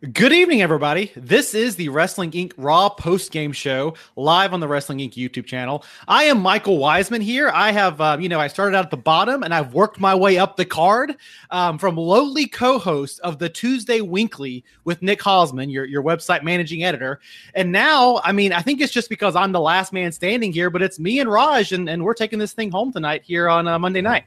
Good evening, everybody. This is the Wrestling Inc. Raw post game show live on the Wrestling Inc. YouTube channel. I am Michael Wiseman here. I have, uh, you know, I started out at the bottom and I've worked my way up the card um, from lowly co host of the Tuesday Weekly with Nick Hausman, your, your website managing editor. And now, I mean, I think it's just because I'm the last man standing here, but it's me and Raj, and, and we're taking this thing home tonight here on uh, Monday night.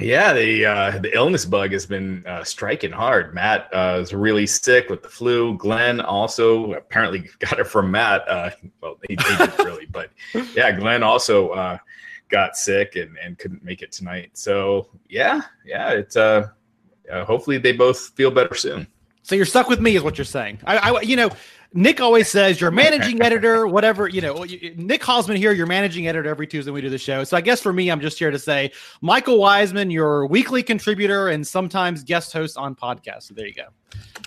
Yeah, the uh, the illness bug has been uh, striking hard. Matt uh, is really sick with the flu. Glenn also apparently got it from Matt. Uh, well, he, he didn't really, but yeah, Glenn also uh, got sick and, and couldn't make it tonight. So yeah, yeah, it's uh, hopefully they both feel better soon. So you're stuck with me, is what you're saying. I, I you know, Nick always says you're managing editor, whatever, you know, Nick Hausman here, you're managing editor every Tuesday we do the show. So I guess for me, I'm just here to say, Michael Wiseman, your weekly contributor and sometimes guest host on podcasts. So there you go.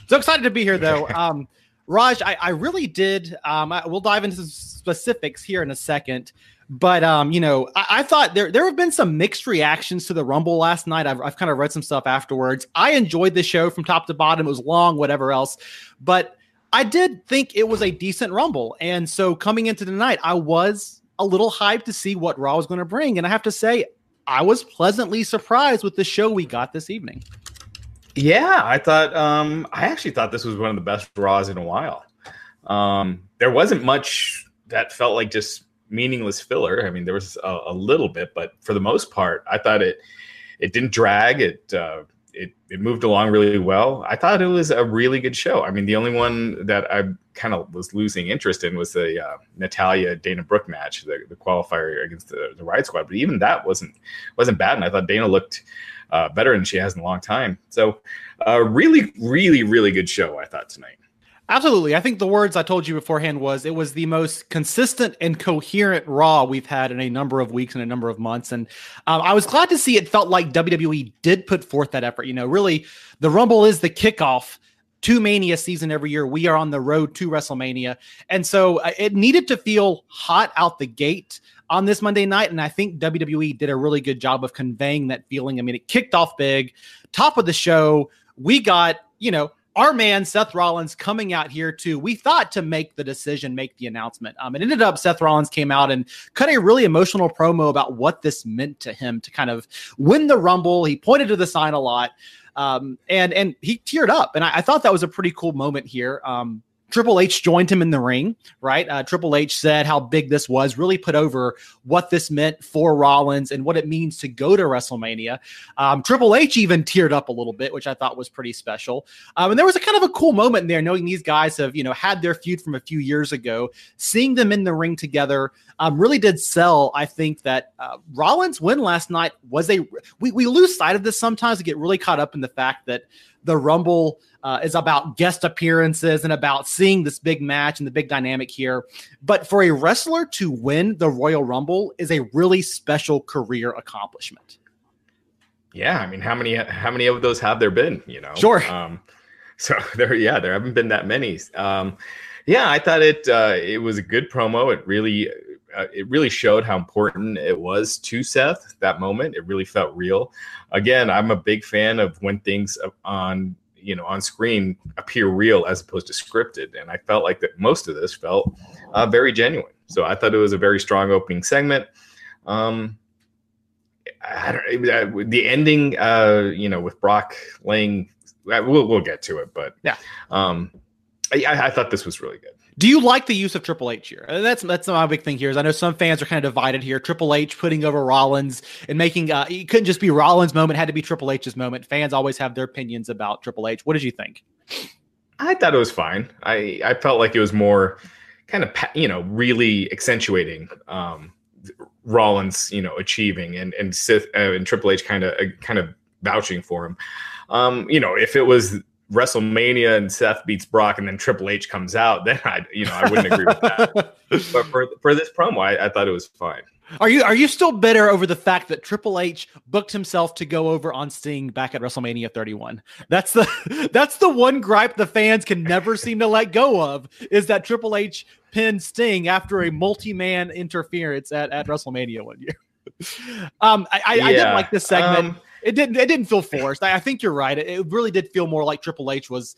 So excited to be here though. Um, Raj, I, I really did. Um, I, we'll dive into specifics here in a second. But um, you know, I, I, thought there there have been some mixed reactions to the Rumble last night. I've, I've kind of read some stuff afterwards. I enjoyed the show from top to bottom. It was long, whatever else, but I did think it was a decent Rumble. And so coming into tonight, I was a little hyped to see what Raw was going to bring. And I have to say, I was pleasantly surprised with the show we got this evening. Yeah, I thought, um, I actually thought this was one of the best Raws in a while. Um, there wasn't much that felt like just meaningless filler. I mean, there was a, a little bit, but for the most part, I thought it, it didn't drag. It, uh, it, it moved along really well. I thought it was a really good show. I mean, the only one that I kind of was losing interest in was the uh, Natalya Dana Brooke match, the, the qualifier against the, the Riot Squad. But even that wasn't wasn't bad, and I thought Dana looked uh, better than she has in a long time. So, uh, really, really, really good show. I thought tonight. Absolutely. I think the words I told you beforehand was it was the most consistent and coherent Raw we've had in a number of weeks and a number of months. And um, I was glad to see it felt like WWE did put forth that effort. You know, really, the Rumble is the kickoff to Mania season every year. We are on the road to WrestleMania. And so uh, it needed to feel hot out the gate on this Monday night. And I think WWE did a really good job of conveying that feeling. I mean, it kicked off big, top of the show. We got, you know, our man Seth Rollins coming out here to we thought to make the decision, make the announcement. Um, it ended up Seth Rollins came out and cut a really emotional promo about what this meant to him to kind of win the Rumble. He pointed to the sign a lot, um, and and he teared up, and I, I, thought that was a pretty cool moment here. Um, Triple H joined him in the ring, right? Uh, Triple H said how big this was, really put over what this meant for Rollins and what it means to go to WrestleMania. Um, Triple H even teared up a little bit, which I thought was pretty special. Um, and there was a kind of a cool moment in there, knowing these guys have, you know, had their feud from a few years ago, seeing them in the ring together um, really did sell. I think that uh, Rollins' win last night was a, we, we lose sight of this sometimes to get really caught up in the fact that the Rumble uh, is about guest appearances and about seeing this big match and the big dynamic here. But for a wrestler to win the Royal Rumble is a really special career accomplishment. Yeah, I mean, how many how many of those have there been? You know, sure. Um, so there, yeah, there haven't been that many. Um, yeah, I thought it uh, it was a good promo. It really uh, it really showed how important it was to Seth that moment. It really felt real. Again, I'm a big fan of when things on you know on screen appear real as opposed to scripted and i felt like that most of this felt uh, very genuine so i thought it was a very strong opening segment um I don't, uh, the ending uh you know with brock laying uh, we'll, we'll get to it but yeah um I, I, thought this was really good. Do you like the use of Triple H here? That's that's my big thing here. Is I know some fans are kind of divided here. Triple H putting over Rollins and making uh, it couldn't just be Rollins' moment; had to be Triple H's moment. Fans always have their opinions about Triple H. What did you think? I thought it was fine. I I felt like it was more kind of you know really accentuating um, Rollins you know achieving and and Seth uh, and Triple H kind of uh, kind of vouching for him. Um, you know, if it was WrestleMania and Seth beats Brock and then Triple H comes out, then I, you know, I wouldn't agree with that. but for for this promo, I, I, thought it was fine. Are you are you still bitter over the fact that Triple H booked himself to go over on Sting back at WrestleMania 31? That's the that's the one gripe the fans can never seem to let go of is that Triple H pinned Sting after a multi-man interference at, at WrestleMania one year. Um, I, I, yeah. I didn't like this segment. Um, it didn't it didn't feel forced. I, I think you're right. It, it, really did feel more like Triple H was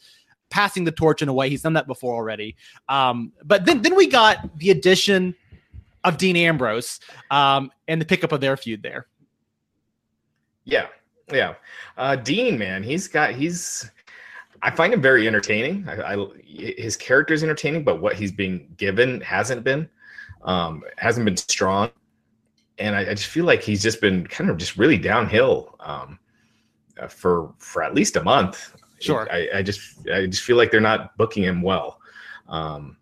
passing the torch in a way. He's done that before already. Um, but then then we got the addition of Dean Ambrose um, and the pickup of their feud there. Yeah, yeah. Uh, Dean, man, he's got he's. I find him very entertaining. I, I his character is entertaining, but what he's being given hasn't been um, hasn't been strong and I, I, just feel like he's just been kind of just really downhill um, uh, for for at least a month. Sure. I, I, just I just feel like they're not booking him well. Um,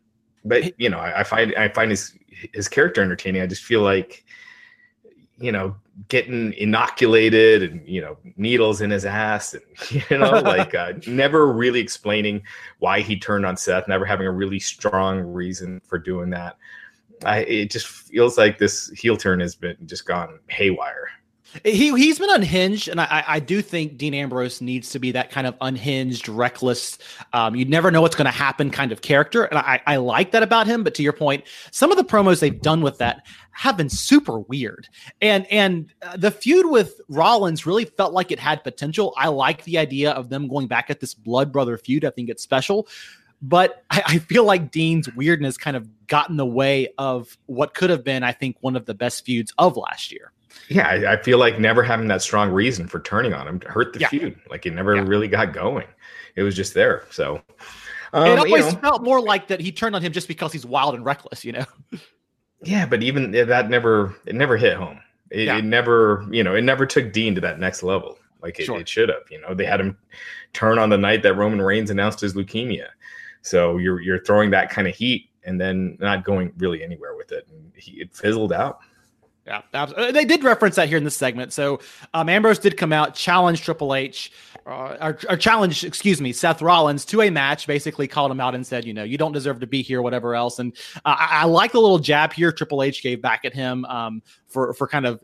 but you know, I, I, find I find his his character entertaining. I just feel like you know getting inoculated and you know needles in his ass and you know like uh, never really explaining why he turned on Seth, never having a really strong reason for doing that. I, it just feels like this heel turn has been just gone haywire. He he's been unhinged, and I I do think Dean Ambrose needs to be that kind of unhinged, reckless. Um, you never know what's going to happen kind of character, and I I like that about him. But to your point, some of the promos they've done with that have been super weird, and and uh, the feud with Rollins really felt like it had potential. I like the idea of them going back at this blood brother feud. I think it's special. But I, I feel like Dean's weirdness kind of got in the way of what could have been, I think, one of the best feuds of last year. Yeah, I, I feel like never having that strong reason for turning on him hurt the yeah. feud. Like it never yeah. really got going. It was just there. So um, it always you know, felt more like that he turned on him just because he's wild and reckless, you know. Yeah, but even that never it never hit home. It, yeah. it never, you know, it never took Dean to that next level like it, sure. it should have. You know, they had him turn on the night that Roman Reigns announced his leukemia. So you're you're throwing that kind of heat and then not going really anywhere with it, and he, it fizzled out. Yeah, absolutely. Uh, they did reference that here in this segment. So um, Ambrose did come out, challenge Triple H, uh, or, or challenge, excuse me, Seth Rollins to a match. Basically, called him out and said, you know, you don't deserve to be here, whatever else. And uh, I, I, like the little jab here Triple H gave back at him um, for for kind of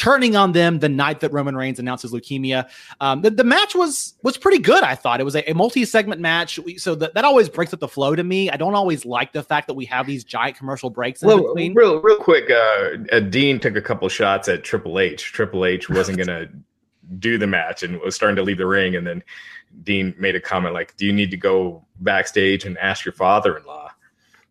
turning on them the night that Roman Reigns announces leukemia. Um, the, the, match was was pretty good. I thought it was a, a multi segment match, we, so that, that always breaks up the flow to me. I don't always like the fact that we have these giant commercial breaks. well, between. real real quick, uh, uh, Dean took a couple shots at Triple H. Triple H wasn't gonna do the match and was starting to leave the ring, and then Dean made a comment like, "Do you need to go backstage and ask your father-in-law?"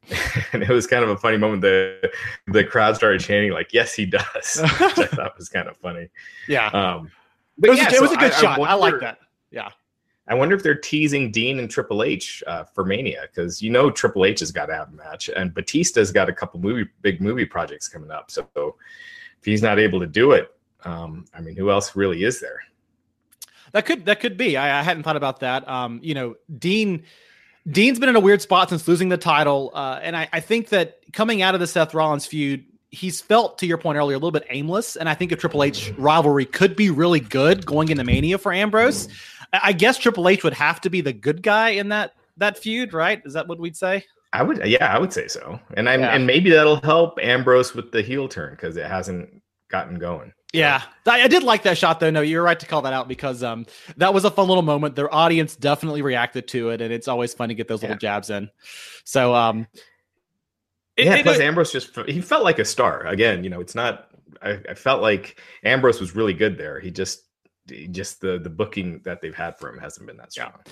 and it was kind of a funny moment. The the crowd started chanting like, "Yes, he does," which I thought was kind of funny. Yeah, um, but it was, yeah, a, it was so a good I, shot. I, wonder, I, like that. Yeah, I wonder if they're teasing Dean and Triple H uh, for Mania because you know Triple H has got to have a match, and Batista's got a couple movie big movie projects coming up. So if he's not able to do it, um, I mean, who else really is there? That could that could be. I, I hadn't thought about that. Um, you know, Dean Dean's been in a weird spot since losing the title, uh, and I, I, think that coming out of the Seth Rollins feud, he's felt, to your point earlier, a little bit aimless. And I think a Triple H rivalry could be really good going into Mania for Ambrose. I, guess Triple H would have to be the good guy in that that feud, right? Is that what we'd say? I would, yeah, I would say so. And I yeah. and maybe that'll help Ambrose with the heel turn because it hasn't gotten going. Yeah, I, I, did like that shot though. No, you're right to call that out because um that was a fun little moment. Their audience definitely reacted to it, and it's always fun to get those yeah. little jabs in. So um, it, yeah. It, plus, it, Ambrose just he felt like a star again. You know, it's not. I, I felt like Ambrose was really good there. He just, he just the the booking that they've had for him hasn't been that strong. Yeah.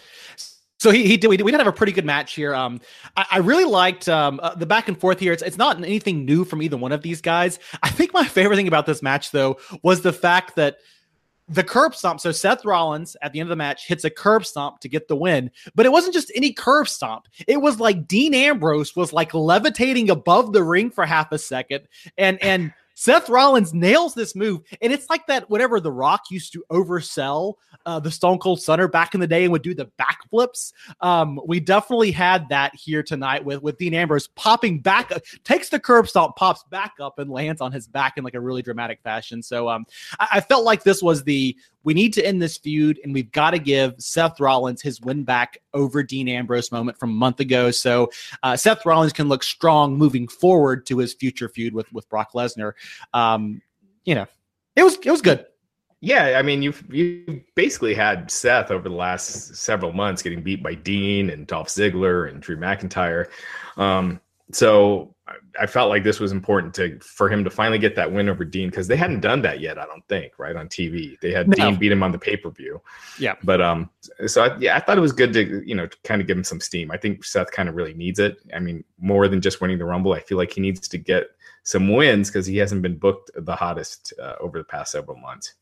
So he, he did. We, did, we did have a pretty good match here. Um, I, I really liked um, uh, the back and forth here. It's it's not anything new from either one of these guys. I think my favorite thing about this match though was the fact that the curb stomp. So Seth Rollins at the end of the match hits a curb stomp to get the win, but it wasn't just any curb stomp. It was like Dean Ambrose was like levitating above the ring for half a second, and and. Seth Rollins nails this move, and it's like that. Whatever The Rock used to oversell uh, the Stone Cold Stunner back in the day and would do the backflips. Um, we definitely had that here tonight with with Dean Ambrose popping back, takes the curb stomp, pops back up, and lands on his back in like a really dramatic fashion. So um, I, I felt like this was the we need to end this feud, and we've got to give Seth Rollins his win back over Dean Ambrose moment from a month ago. So uh, Seth Rollins can look strong moving forward to his future feud with with Brock Lesnar. Um, you know, it was it was good. Yeah, I mean, you've you basically had Seth over the last several months getting beat by Dean and Dolph Ziggler and Drew McIntyre. Um, so I felt like this was important to for him to finally get that win over Dean because they hadn't done that yet. I don't think right on TV. They had no. Dean beat him on the pay per view. Yeah, but um, so I, yeah, I thought it was good to you know kind of give him some steam. I think Seth kind of really needs it. I mean, more than just winning the Rumble, I feel like he needs to get some wins because he hasn't been booked the hottest uh, over the past several months.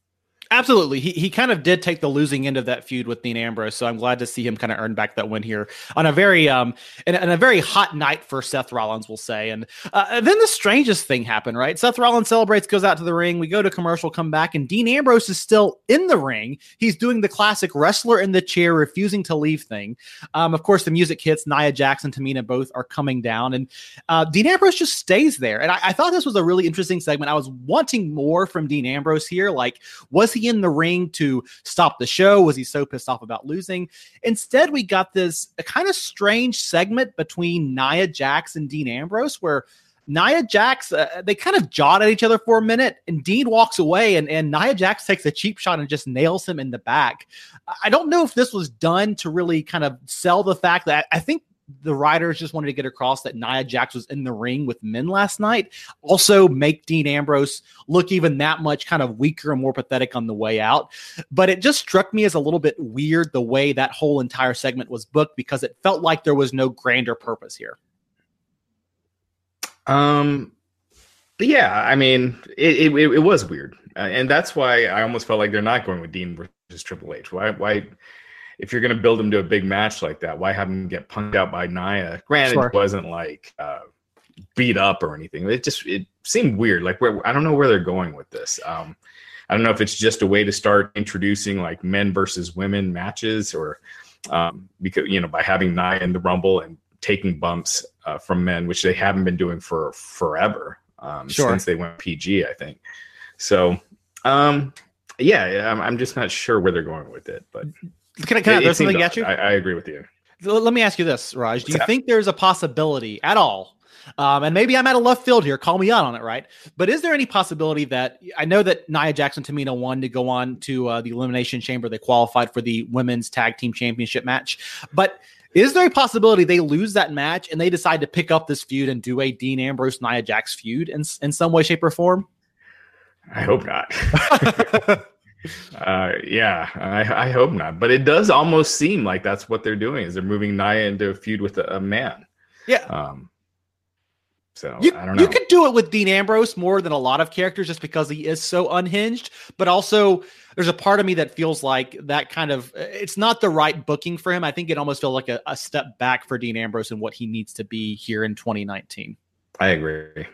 Absolutely. He, he kind of did take the losing end of that feud with Dean Ambrose. So I'm glad to see him kind of earn back that win here on a very um and, and a very hot night for Seth Rollins, we'll say. And uh, then the strangest thing happened, right? Seth Rollins celebrates, goes out to the ring. We go to commercial, come back, and Dean Ambrose is still in the ring. He's doing the classic wrestler in the chair, refusing to leave thing. Um, of course, the music hits. Nia Jax and, Tamina both are coming down, and uh, Dean Ambrose just stays there. And I, I thought this was a really interesting segment. I was wanting more from Dean Ambrose here. Like, was he in the ring to stop the show? Was he so pissed off about losing? Instead, we got this kind of strange segment between Nia Jax and Dean Ambrose where Nia Jax, uh, they kind of jawed at each other for a minute, and Dean walks away, and, and Nia Jax takes a cheap shot and just nails him in the back. I don't know if this was done to really kind of sell the fact that I think the writers just wanted to get across that Nia Jax was in the ring with men last night. Also, make Dean Ambrose look even that much kind of weaker and more pathetic on the way out. But it just struck me as a little bit weird the way that whole entire segment was booked because it felt like there was no grander purpose here. Um, yeah, I mean, it, it, it was weird. Uh, and that's why I almost felt like they're not going with Dean versus Triple H. Why, why, if you're going to build him to a big match like that, why have him get punked out by Nia? Granted, sure. it wasn't like uh, beat up or anything. It just it seemed weird. Like where I don't know where they're going with this. Um, I don't know if it's just a way to start introducing like men versus women matches, or um, because you know by having Nia in the Rumble and taking bumps uh, from men, which they haven't been doing for forever um, sure. since they went PG, I think. So, um, yeah, I'm, I'm just not sure where they're going with it, but can I, can I throw something at you? I, I, agree with you. Let me ask you this, Raj. Do you think there's a possibility at all? Um, and maybe I'm at a left field here. Call me out on it, right? But is there any possibility that I know that Nia Jax and Tamina won to go on to uh, the Elimination Chamber? They qualified for the Women's Tag Team Championship match. But is there a possibility they lose that match and they decide to pick up this feud and do a Dean Ambrose Nia Jax feud in, in some way, shape, or form? I hope not. Uh, yeah, I, I, hope not. But it does almost seem like that's what they're doing is they're moving Nia into a feud with a, a man. Yeah. Um, so you, I don't know. You could do it with Dean Ambrose more than a lot of characters just because he is so unhinged. But also, there's a part of me that feels like that kind of it's not the right booking for him. I think it almost feels like a, a step back for Dean Ambrose and what he needs to be here in 2019. I agree.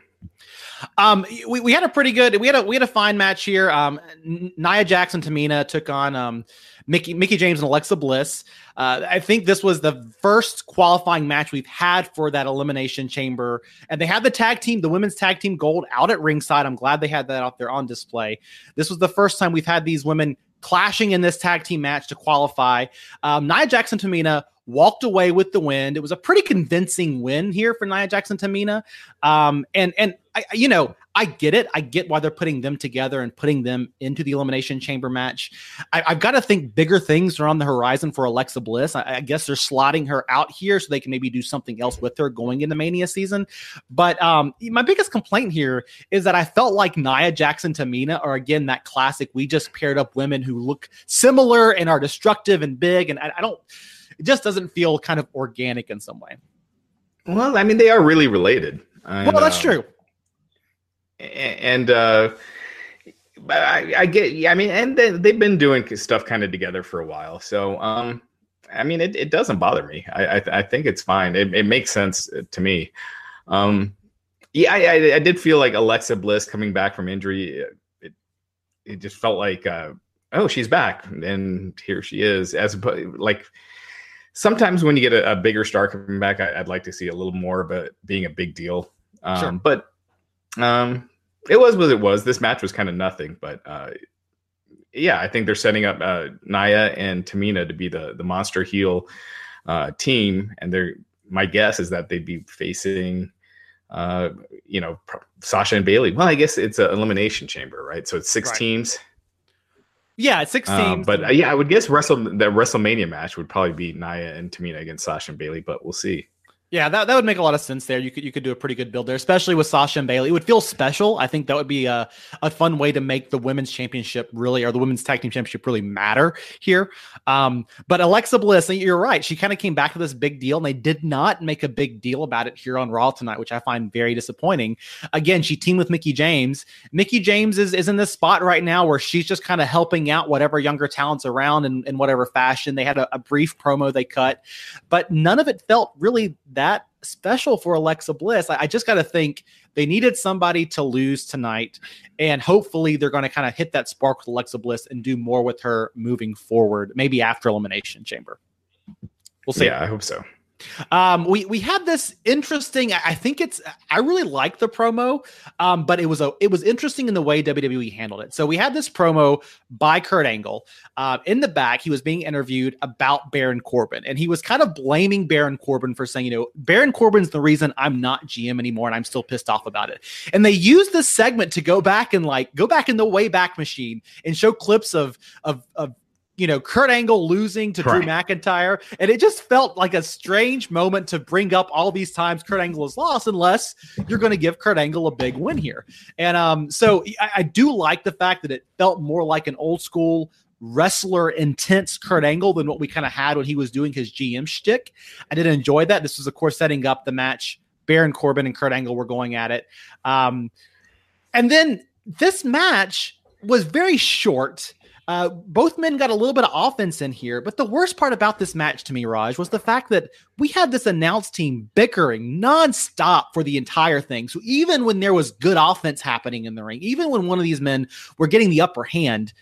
Um, we, we had a pretty good we had a we had a fine match here. Um, Nia Jax and Tamina took on um Mickie Mickie James and Alexa Bliss. Uh, I think this was the first qualifying match we've had for that elimination chamber, and they had the tag team, the women's tag team gold, out at ringside. I'm glad they had that out there on display. This was the first time we've had these women clashing in this tag team match to qualify. Um, Nia Jax and Tamina walked away with the win. It was a pretty convincing win here for Nia Jax and Tamina. Um, and and I, you know, I get it. I get why they're putting them together and putting them into the elimination chamber match. I, have got to think bigger things are on the horizon for Alexa Bliss. I, I, guess they're slotting her out here so they can maybe do something else with her going into Mania season. But um, my biggest complaint here is that I felt like Nia Jax and Tamina are again that classic. We just paired up women who look similar and are destructive and big, and I, I don't. It just doesn't feel kind of organic in some way. Well, I mean, they are really related. And, well, that's uh, true and uh, but I, I get. Yeah, I mean, and they, they've been doing stuff kind of together for a while. So, um, I mean, it, it doesn't bother me. I I, I think it's fine. It, it makes sense to me. Um, yeah, I, I, I did feel like Alexa Bliss coming back from injury. It it just felt like, uh, oh, she's back, and here she is. As but like sometimes when you get a, a bigger star coming back, I, would like to see a little more of it being a big deal. Um, sure. But um, it was what it was. This match was kind of nothing, but uh, yeah, I think they're setting up uh, Nia and Tamina to be the the monster heel uh, team, and they're my guess is that they'd be facing. Uh, you know, Sasha and Bayley. Well, I guess it's an elimination chamber, right? So it's six right. teams. Yeah, it's six um, teams. Um, but uh, yeah, I would guess Wrestle the WrestleMania match would probably be Nia and Tamina against Sasha and Bayley, but we'll see. Yeah, that, that would make a lot of sense there. You could you could do a pretty good build there, especially with Sasha and Bayley. It would feel special. I think that would be a, a fun way to make the women's championship really or the women's tag team championship really matter here. Um, but Alexa Bliss, you're right. She kind of came back to this big deal, and they did not make a big deal about it here on Raw tonight, which I find very disappointing. Again, she teamed with Mickie James. Mickie James is, is in this spot right now where she's just kind of helping out whatever younger talents around in, in whatever fashion. They had a, a brief promo they cut, but none of it felt really that special for Alexa Bliss. I, I just got to think they needed somebody to lose tonight, and hopefully they're going to kind of hit that spark with Alexa Bliss and do more with her moving forward, maybe after Elimination Chamber. We'll see. Yeah, I hope so. Um, we we had this interesting. I think it's. I really like the promo, um, but it was a it was interesting in the way WWE handled it. So we had this promo by Kurt Angle. Uh, in the back, he was being interviewed about Baron Corbin, and he was kind of blaming Baron Corbin for saying, you know, Baron Corbin's the reason I'm not GM anymore, and I'm still pissed off about it. And they used this segment to go back and like go back in the way back machine and show clips of of of you know, Kurt Angle losing to. Drew McIntyre. And it just felt like a strange moment to bring up all these times Kurt Angle has lost, unless you're going to give Kurt Angle a big win here. And um, so I, I do like the fact that it felt more like an old school wrestler intense Kurt Angle than what we kind of had when he was doing his GM shtick. I did enjoy that. This was, of course, setting up the match. Baron Corbin and Kurt Angle were going at it. Um, and then this match was very short. Uh, both men got a little bit of offense in here, but the worst part about this match to me, Raj, was the fact that we had this announced team bickering nonstop for the entire thing. So even when there was good offense happening in the ring, even when one of these men were getting the upper hand,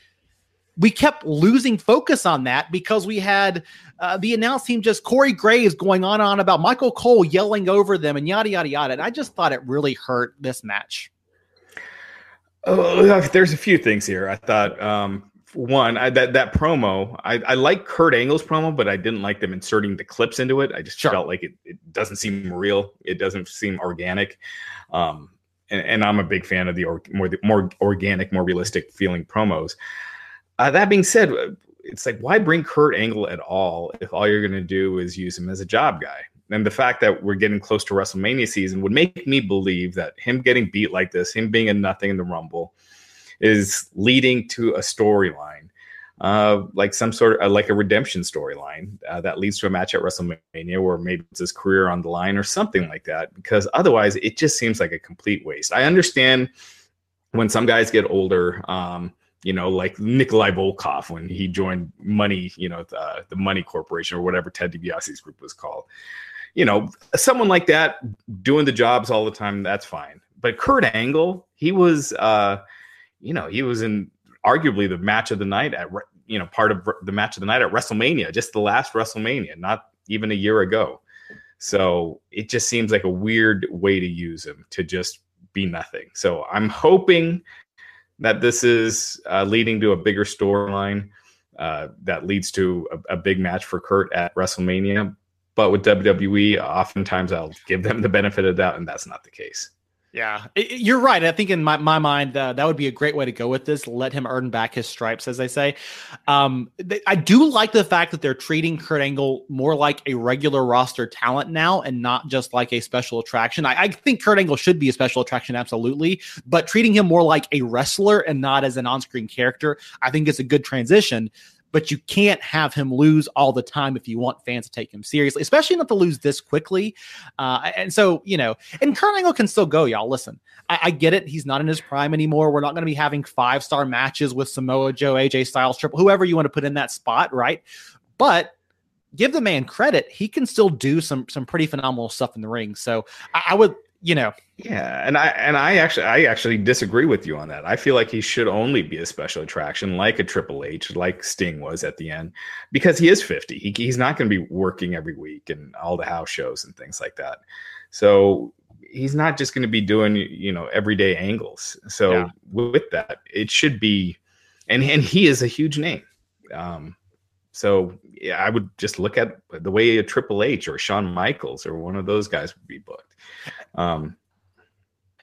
we kept losing focus on that because we had uh, the announced team just Corey Graves going on and on about Michael Cole yelling over them and yada yada yada. And I just thought it really hurt this match. Oh, there's a few things here. I thought um, one, I, that that promo, I, I like Kurt Angle's promo, but I didn't like them inserting the clips into it. I just sure. felt like it, it doesn't seem real. It doesn't seem organic. Um, and, and I'm a big fan of the or, more the more organic, more realistic feeling promos. Uh, that being said, it's like why bring Kurt Angle at all if all you're going to do is use him as a job guy? And the fact that we're getting close to WrestleMania season would make me believe that him getting beat like this, him being a nothing in the Rumble, is leading to a storyline, uh, like some sort of uh, like a redemption storyline uh, that leads to a match at WrestleMania, where maybe it's his career on the line or something like that. Because otherwise, it just seems like a complete waste. I understand when some guys get older. Um, you know, like Nikolai Volkov when he joined Money, you know, the, the Money Corporation or whatever Ted DiBiase's group was called. You know, someone like that doing the jobs all the time, that's fine. But Kurt Angle, he was uh, you know, he was in arguably the match of the night at, you know, part of the match of the night at WrestleMania, just the last WrestleMania, not even a year ago. So it just seems like a weird way to use him to just be nothing. So I'm hoping that this is uh, leading to a bigger storyline uh, that leads to a, a, big match for Kurt at WrestleMania. But with WWE, oftentimes I'll give them the benefit of doubt, and that's not the case. Yeah, you're right. I think in my, my mind, uh, that would be a great way to go with this. Let him earn back his stripes, as they say. Um, they, I do like the fact that they're treating Kurt Angle more like a regular roster talent now and not just like a special attraction. I, I think Kurt Angle should be a special attraction, absolutely, but treating him more like a wrestler and not as an on screen character, I think it's a good transition. But you can't have him lose all the time if you want fans to take him seriously, especially not to lose this quickly. Uh, and so, you know, and Kurt Angle can still go, y'all. Listen, I, I get it. He's not in his prime anymore. We're not going to be having five star matches with Samoa Joe, AJ Styles, Triple, whoever you want to put in that spot, right? But give the man credit. He can still do some some pretty phenomenal stuff in the ring. So I, I would you know. Yeah and i and i actually i actually disagree with you on that. I feel like he should only be a special attraction like a triple h like sting was at the end because he is 50 he, he's not going to be working every week and all the house shows and things like that. So he's not just going to be doing you know everyday angles. So yeah. with that it should be and and he is a huge name. Um so yeah, I would just look at the way a Triple H or Shawn Michaels or one of those guys would be booked. Um,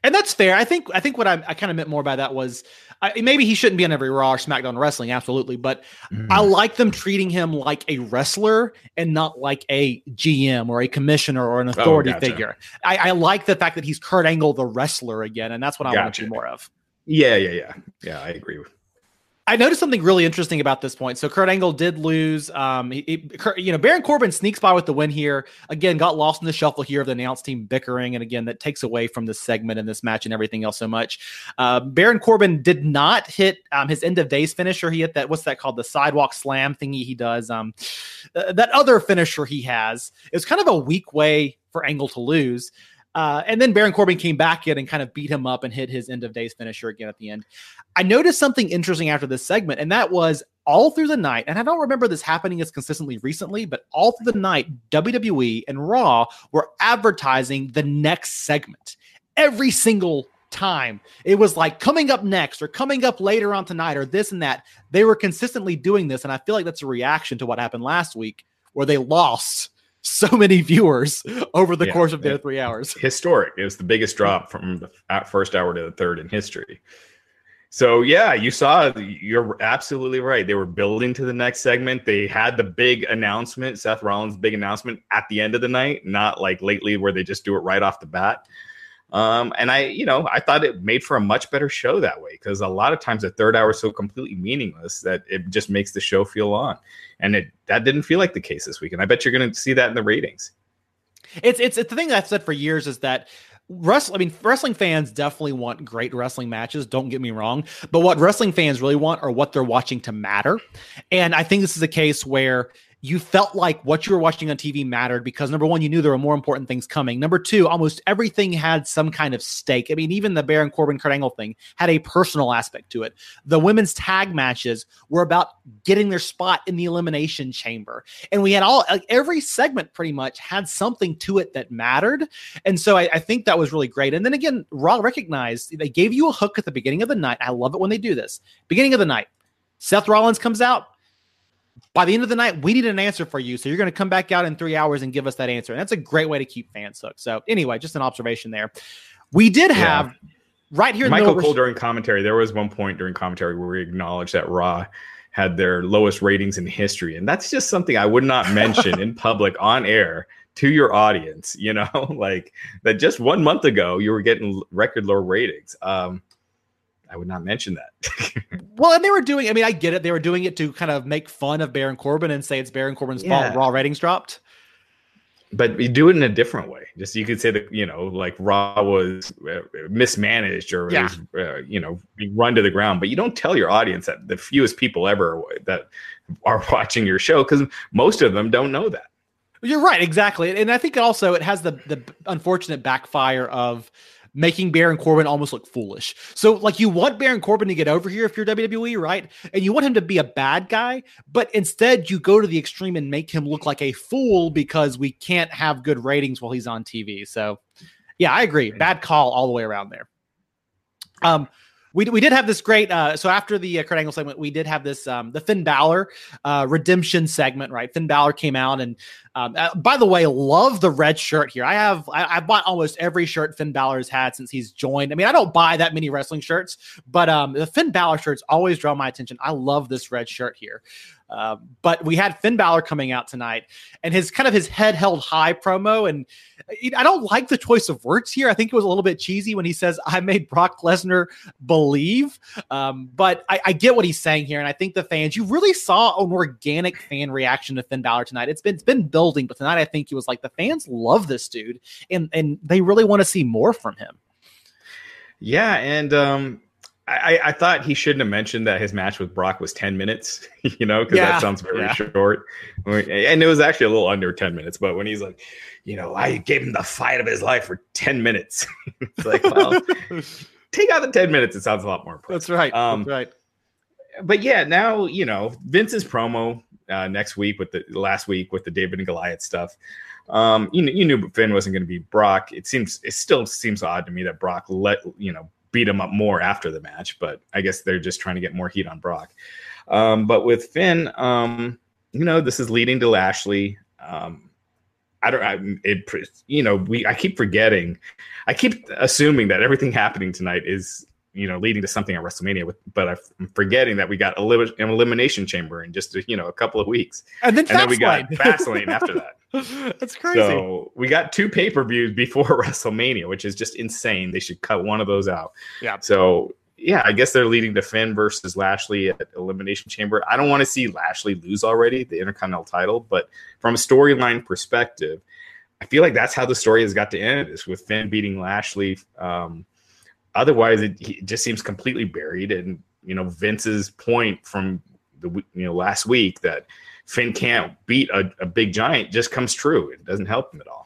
and that's fair. I think I think what I, I kind of meant more by that was I, maybe he shouldn't be on every Raw or SmackDown wrestling, absolutely. But mm. I like them treating him like a wrestler and not like a GM or a commissioner or an oh, authority oh, gotcha. figure. I, I, like the fact that he's Kurt Angle, the wrestler, again, and that's what I gotcha. want to do more of. Yeah, yeah, yeah, yeah. I agree with. I noticed something really interesting about this point. So Kurt Angle did lose. Um, he, he, you know, Baron Corbin sneaks by with the win here. Again, got lost in the shuffle here of the announce team bickering, and again, that takes away from this segment and this match and everything else so much. Uh, Baron Corbin did not hit um, his end of days finisher. He hit that. What's that called? The sidewalk slam thingy he does. Um, uh, that other finisher he has. It was kind of a weak way for Angle to lose. Uh, and then Baron Corbin came back in and kind of beat him up and hit his end of days finisher again at the end. I noticed something interesting after this segment, and that was all through the night, and I don't remember this happening as consistently recently, but all through the night, WWE and Raw were advertising the next segment every single time. It was like coming up next or coming up later on tonight or this and that. They were consistently doing this, and I feel like that's a reaction to what happened last week where they lost so many viewers over the yeah, course of their three hours. Historic. It was the biggest drop from the first hour to the third in history. So yeah, you saw. You're absolutely right. They were building to the next segment. They had the big announcement, Seth Rollins' big announcement at the end of the night, not like lately where they just do it right off the bat. Um, and I, you know, I thought it made for a much better show that way because a lot of times the third hour is so completely meaningless that it just makes the show feel on. And it that didn't feel like the case this week. And I bet you're going to see that in the ratings. It's, it's it's the thing I've said for years is that wrestling. I mean, wrestling fans definitely want great wrestling matches. Don't get me wrong, but what wrestling fans really want are what they're watching to matter. And I think this is a case where you felt like what you were watching on TV mattered because number one, you knew there were more important things coming. Number two, almost everything had some kind of stake. I mean, even the Baron Corbin Kurt Angle thing had a personal aspect to it. The women's tag matches were about getting their spot in the elimination chamber, and we had all like every segment pretty much had something to it that mattered. And so I, I think that was really great. And then again, Raw recognized they gave you a hook at the beginning of the night. I love it when they do this. Beginning of the night, Seth Rollins comes out by the end of the night, we need an answer for you. So you're going to come back out in three hours and give us that answer. And that's a great way to keep fans hooked. So anyway, just an observation there. We did have yeah. right here. Michael Cole during commentary. There was one point during commentary where we acknowledged that Raw had their lowest ratings in history, and that's just something I would not mention in public on air to your audience. You know, like that. Just one month ago, you were getting record low ratings. Um, I would not mention that. well, and they were doing. I mean, I get it. They were doing it to kind of make fun of Baron Corbin and say it's Baron Corbin's yeah. fault. Raw ratings dropped. But you do it in a different way. Just you could say that you know, like Raw was uh, mismanaged or yeah. was, uh, you know run to the ground. But you don't tell your audience that the fewest people ever that are watching your show because most of them don't know that. You're right, exactly, and I think also it has the the unfortunate backfire of making Baron Corbin almost look foolish. So, like, you want Baron Corbin to get over here if you're WWE, right? And you want him to be a bad guy, but instead you go to the extreme and make him look like a fool because we can't have good ratings while he's on TV. So, yeah, I agree. Bad call all the way around there. Um, we, we did have this great uh, so after the uh, Kurt Angle segment, we did have this um, the Finn Balor uh, redemption segment, right? Finn Balor came out and um, uh, by the way, love the red shirt here. I have I, I, bought almost every shirt Finn Balor's had since he's joined. I mean, I don't buy that many wrestling shirts, but um, the Finn Balor shirts always draw my attention. I love this red shirt here. Uh, but we had Finn Balor coming out tonight, and his kind of his head held high promo. And I don't like the choice of words here. I think it was a little bit cheesy when he says, "I made Brock Lesnar believe," um, but I, I, get what he's saying here, and I think the fans. You really saw an organic fan reaction to Finn Balor tonight. It's been it's been building, but tonight I think he was like the fans love this dude, and and they really want to see more from him. Yeah, and um, I, I, thought he shouldn't have mentioned that his match with Brock was 10 minutes, you know, because yeah. that sounds very yeah. short. And it was actually a little under 10 minutes. But when he's like, you know, I gave him the fight of his life for 10 minutes, it's like, well, take out the 10 minutes. It sounds a lot more impressive. That's right. Um, That's right. But yeah, now, you know, Vince's promo uh, next week with the last week with the David and Goliath stuff. Um, you, you knew Finn wasn't going to be Brock. It seems, it still seems odd to me that Brock let, you know, beat him up more after the match, but I guess they're just trying to get more heat on Brock. Um, but with Finn, um, you know, this is leading to Lashley. Um, I don't, I, it, you know, we, I keep forgetting, I keep assuming that everything happening tonight is, you know, leading to something at WrestleMania. With, but I'm forgetting that we got a an elimination chamber in just, a, you know, a couple of weeks, and then, and then we got Fastlane after that. That's crazy. So we got two pay per views before WrestleMania, which is just insane. They should cut one of those out. Yeah. So yeah, I guess they're leading to Finn versus Lashley at Elimination Chamber. I don't want to see Lashley lose already the Intercontinental title, but from a storyline perspective, I feel like that's how the story has got to end is with Finn beating Lashley. Um, otherwise, it, it just seems completely buried. And you know Vince's point from the you know last week that Finn can't beat a, a big giant just comes true. It doesn't help him at all.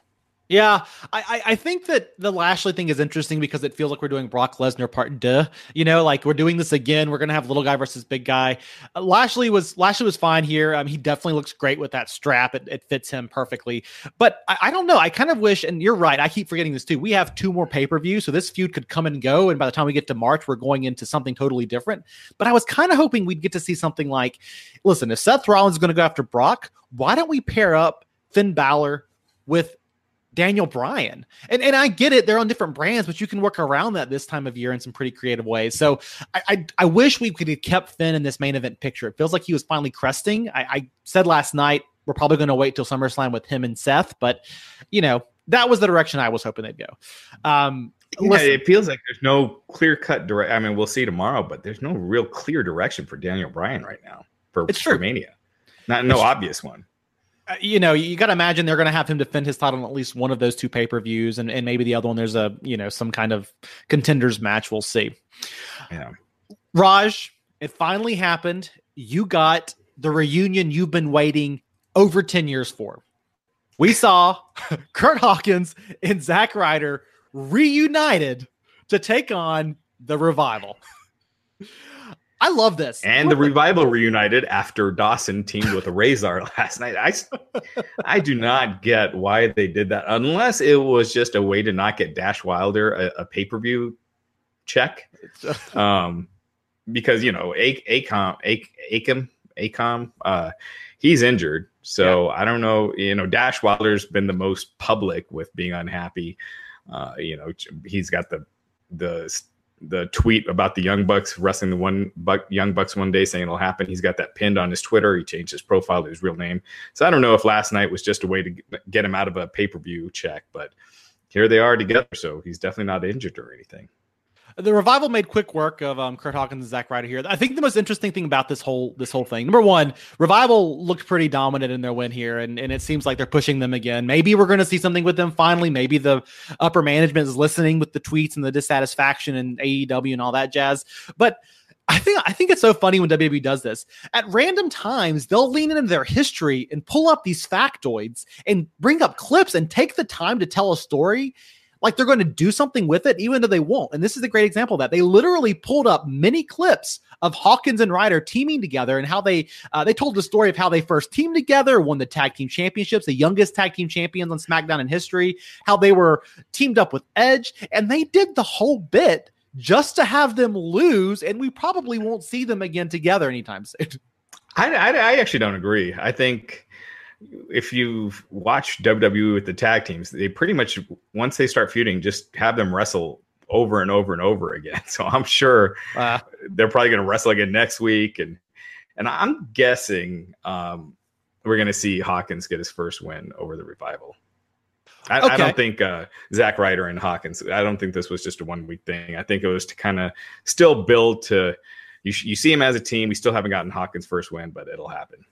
Yeah, I, I think that the Lashley thing is interesting because it feels like we're doing Brock Lesnar part duh. You know, like we're doing this again. We're gonna have little guy versus big guy. Uh, Lashley was Lashley was fine here. Um, he definitely looks great with that strap. It, it fits him perfectly. But I, I, don't know. I kind of wish, and you're right. I keep forgetting this too. We have two more pay per views, so this feud could come and go. And by the time we get to March, we're going into something totally different. But I was kind of hoping we'd get to see something like, listen, if Seth Rollins is to go after Brock, why don't we pair up Finn Balor with Daniel Bryan. And and I get it, they're on different brands, but you can work around that this time of year in some pretty creative ways. So I I, I wish we could have kept Finn in this main event picture. It feels like he was finally cresting. I, I said last night we're probably going to wait till SummerSlam with him and Seth, but you know that was the direction I was hoping they'd go. Um, yeah, it feels like there's no clear cut direct. I mean, we'll see tomorrow, but there's no real clear direction for Daniel Bryan right now for, it's true. for Mania. Not no it's obvious one. Uh, you know, you got to imagine they're going to have him defend his title in at least one of those two pay per views, and, and maybe the other one there's a you know some kind of contenders match. We'll see. Yeah, Raj, it finally happened. You got the reunion you've been waiting over ten years for. We saw Kurt Hawkins and Zack Ryder reunited to take on the revival. I love this. And what the revival reunited after Dawson teamed with a Rezar last night. I, I do not get why they did that unless it was just a way to not get Dash Wilder a, a pay per view check. Um, because you know, a- Akam, a- Akam, Akam, uh, he's injured. So yeah. I don't know. You know, Dash Wilder's been the most public with being unhappy. Uh, you know, he's got the the the tweet about the Young Bucks wrestling the one Buck Young Bucks one day saying it'll happen. He's got that pinned on his Twitter. He changed his profile to his real name. So I don't know if last night was just a way to get him out of a pay per view check, but here they are together. So he's definitely not injured or anything. The revival made quick work of um, Kurt Hawkins and Zack Ryder here. I think the most interesting thing about this whole this whole thing, number one, revival looked pretty dominant in their win here, and, and it seems like they're pushing them again. Maybe we're going to see something with them finally. Maybe the upper management is listening with the tweets and the dissatisfaction and AEW and all that jazz. But I think I think it's so funny when WWE does this. At random times, they'll lean into their history and pull up these factoids and bring up clips and take the time to tell a story like they're going to do something with it, even though they won't. And this is a great example of that. They literally pulled up many clips of Hawkins and Ryder teaming together and how they uh, they told the story of how they first teamed together, won the tag team championships, the youngest tag team champions on SmackDown in history, how they were teamed up with Edge, and they did the whole bit just to have them lose, and we probably won't see them again together anytime soon. I, I, I actually don't agree. I think if you've watched WWE with the tag teams, they pretty much once they start feuding, just have them wrestle over and over and over again. So I'm sure uh, they're probably going to wrestle again next week, and and I'm guessing um, we're going to see Hawkins get his first win over the revival. I, okay. I don't think uh, Zack Ryder and Hawkins. I don't think this was just a one week thing. I think it was to kind of still build to. You, you see him as a team. We still haven't gotten Hawkins' first win, but it'll happen.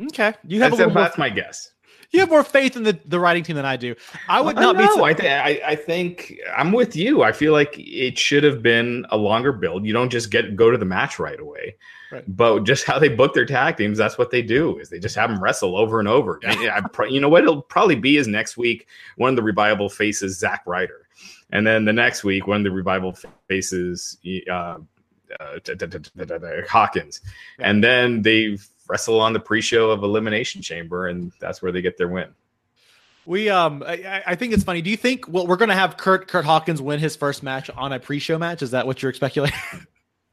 Okay, you have that's, a little that's more, my guess. You have more faith in the, the writing team than I do. I would not I be. So- I, th- I, I think I'm with you. I feel like it should have been a longer build. You don't just get go to the match right away. Right. But just how they book their tag teams, that's what they do. Is they just have them wrestle over and over. I, I, you know what? It'll probably be is next week one of the revival faces Zack Ryder, and then the next week one of the revival faces uh, uh, Hawkins, and then they wrestle on the pre-show of Elimination Chamber, and that's where they get their win. We um, I, I think it's funny. Do you think well we're going to have Curt Curt Hawkins win his first match on a pre-show match? Is that what you're speculating?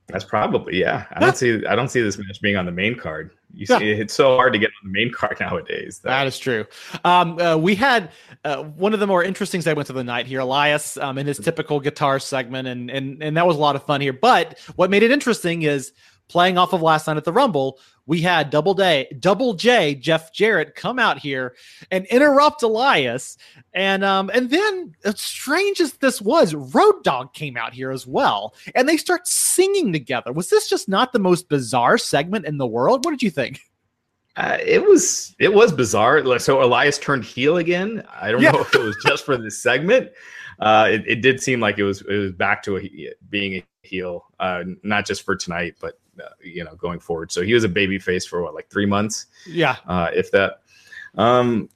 That's probably yeah. I don't see I don't see this match being on the main card. You yeah. see, it's so hard to get on the main card nowadays. Though. That is true. Um, uh, we had uh, one of the more interesting segments of the night here, Elias, um, in his typical guitar segment, and and and that was a lot of fun here. But what made it interesting is playing off of last night at the Rumble, we had Double Day, Double J, Jeff Jarrett come out here and interrupt Elias, and um, and then as strange as this was, Road Dog came out here as well, and they start singing together. Was this just not the most bizarre segment in the world? What did you think? Uh, it was it was bizarre. So Elias turned heel again. I don't yeah. know if it was just for this segment. Uh, it, it, did seem like it was it was back to a, being a heel, uh, not just for tonight, but you know, going forward. So he was a baby face for what, like three months? Yeah. Uh, if that. Um,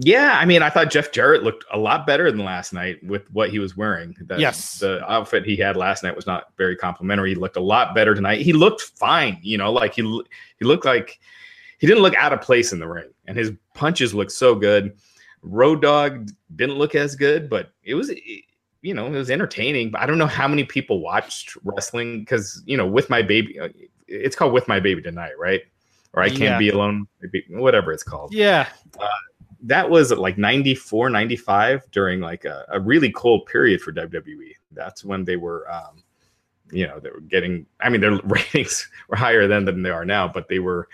yeah, I mean, I thought Jeff Jarrett looked a lot better than last night with what he was wearing. That, yes, the outfit he had last night was not very complimentary. He looked a lot better tonight. He looked fine, you know, like he he looked like he didn't look out of place in the ring, and his punches looked so good. Road Dog didn't look as good, but it was you know, it was entertaining. But I don't know how many people watched wrestling because you know, with my baby, uh, it's called "With My Baby Tonight," right? Or I can't yeah. be alone, whatever it's called. Yeah. Uh, that was like 94, 95 during like a, a, really cold period for WWE. That's when they were, um, you know, they were getting, I mean, their ratings were higher then than they are now, but they were,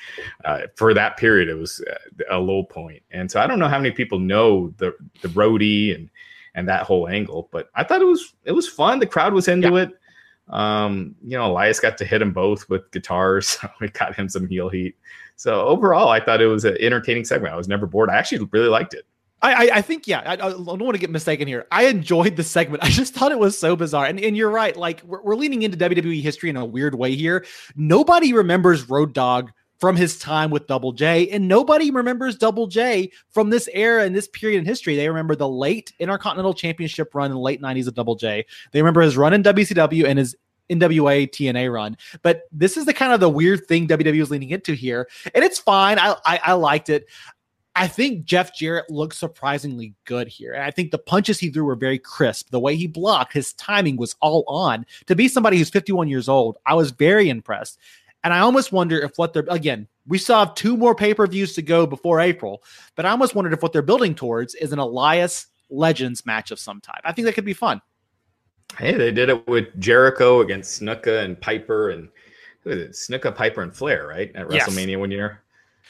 uh, for that period, it was uh, a low point. And so I don't know how many people know the, the roadie and, and that whole angle. But I thought it was it was fun. The crowd was into yeah. it. Um, you know, Elias got to hit them both with guitars. So it got him some heel heat. So overall, I thought it was an entertaining segment. I was never bored. I actually really liked it. I, I, think yeah. I, I, don't want to get mistaken here. I enjoyed the segment. I just thought it was so bizarre. And, and you're right. Like we're, we're leaning into WWE history in a weird way here. Nobody remembers Road Dog from his time with Double J. And nobody remembers Double J from this era and this period in history. They remember the late Intercontinental Championship run in the late 90s of Double J. They remember his run in WCW and his NWA TNA run. But this is the kind of the weird thing WWE is leaning into here. And it's fine. I, I, I liked it. I think Jeff Jarrett looked surprisingly good here. And I think the punches he threw were very crisp. The way he blocked, his timing was all on. To be somebody who's 51 years old, I was very impressed. And I almost wonder if what they're again, we still have two more pay per views to go before April, but I almost wondered if what they're building towards is an Elias Legends match of some type. I think that could be fun. Hey, they did it with Jericho against Snuka and Piper and who is it? Snuka, Piper, and Flair, right? At yes. WrestleMania one year.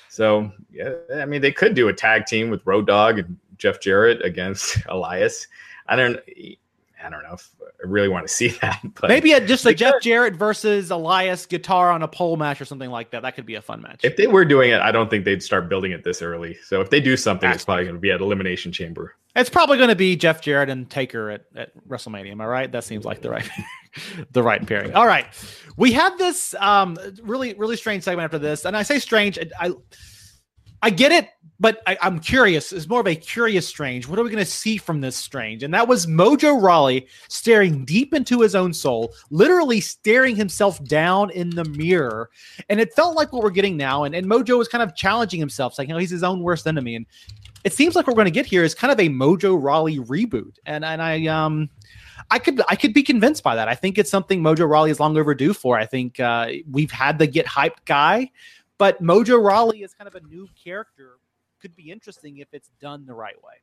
So yeah, I mean they could do a tag team with Road Dog and Jeff Jarrett against Elias. I don't I don't know if I really want to see that. But maybe a, just a Jeff Jarrett versus Elias guitar on a pole match or something like that. That could be a fun match. If they were doing it, I don't think they'd start building it this early. So if they do something, it's probably going to be at Elimination Chamber. It's probably going to be Jeff Jarrett and Taker at, at WrestleMania. Am I right? That seems like the right the right pairing. All right, we had this um, really really strange segment after this, and I say strange. I I get it, but I, am curious. It's more of a curious strange. What are we going to see from this strange? And that was Mojo Rawley staring deep into his own soul, literally staring himself down in the mirror. And it felt like what we're getting now. And, and Mojo was kind of challenging himself, saying, you know, he's his own worst enemy. And it seems like what we're going to get here is kind of a Mojo Rawley reboot. And and I um I could I could be convinced by that. I think it's something Mojo Rawley is long overdue for. I think uh, we've had the get hyped guy. But Mojo Rawley is kind of a new character. Could be interesting if it's done the right way.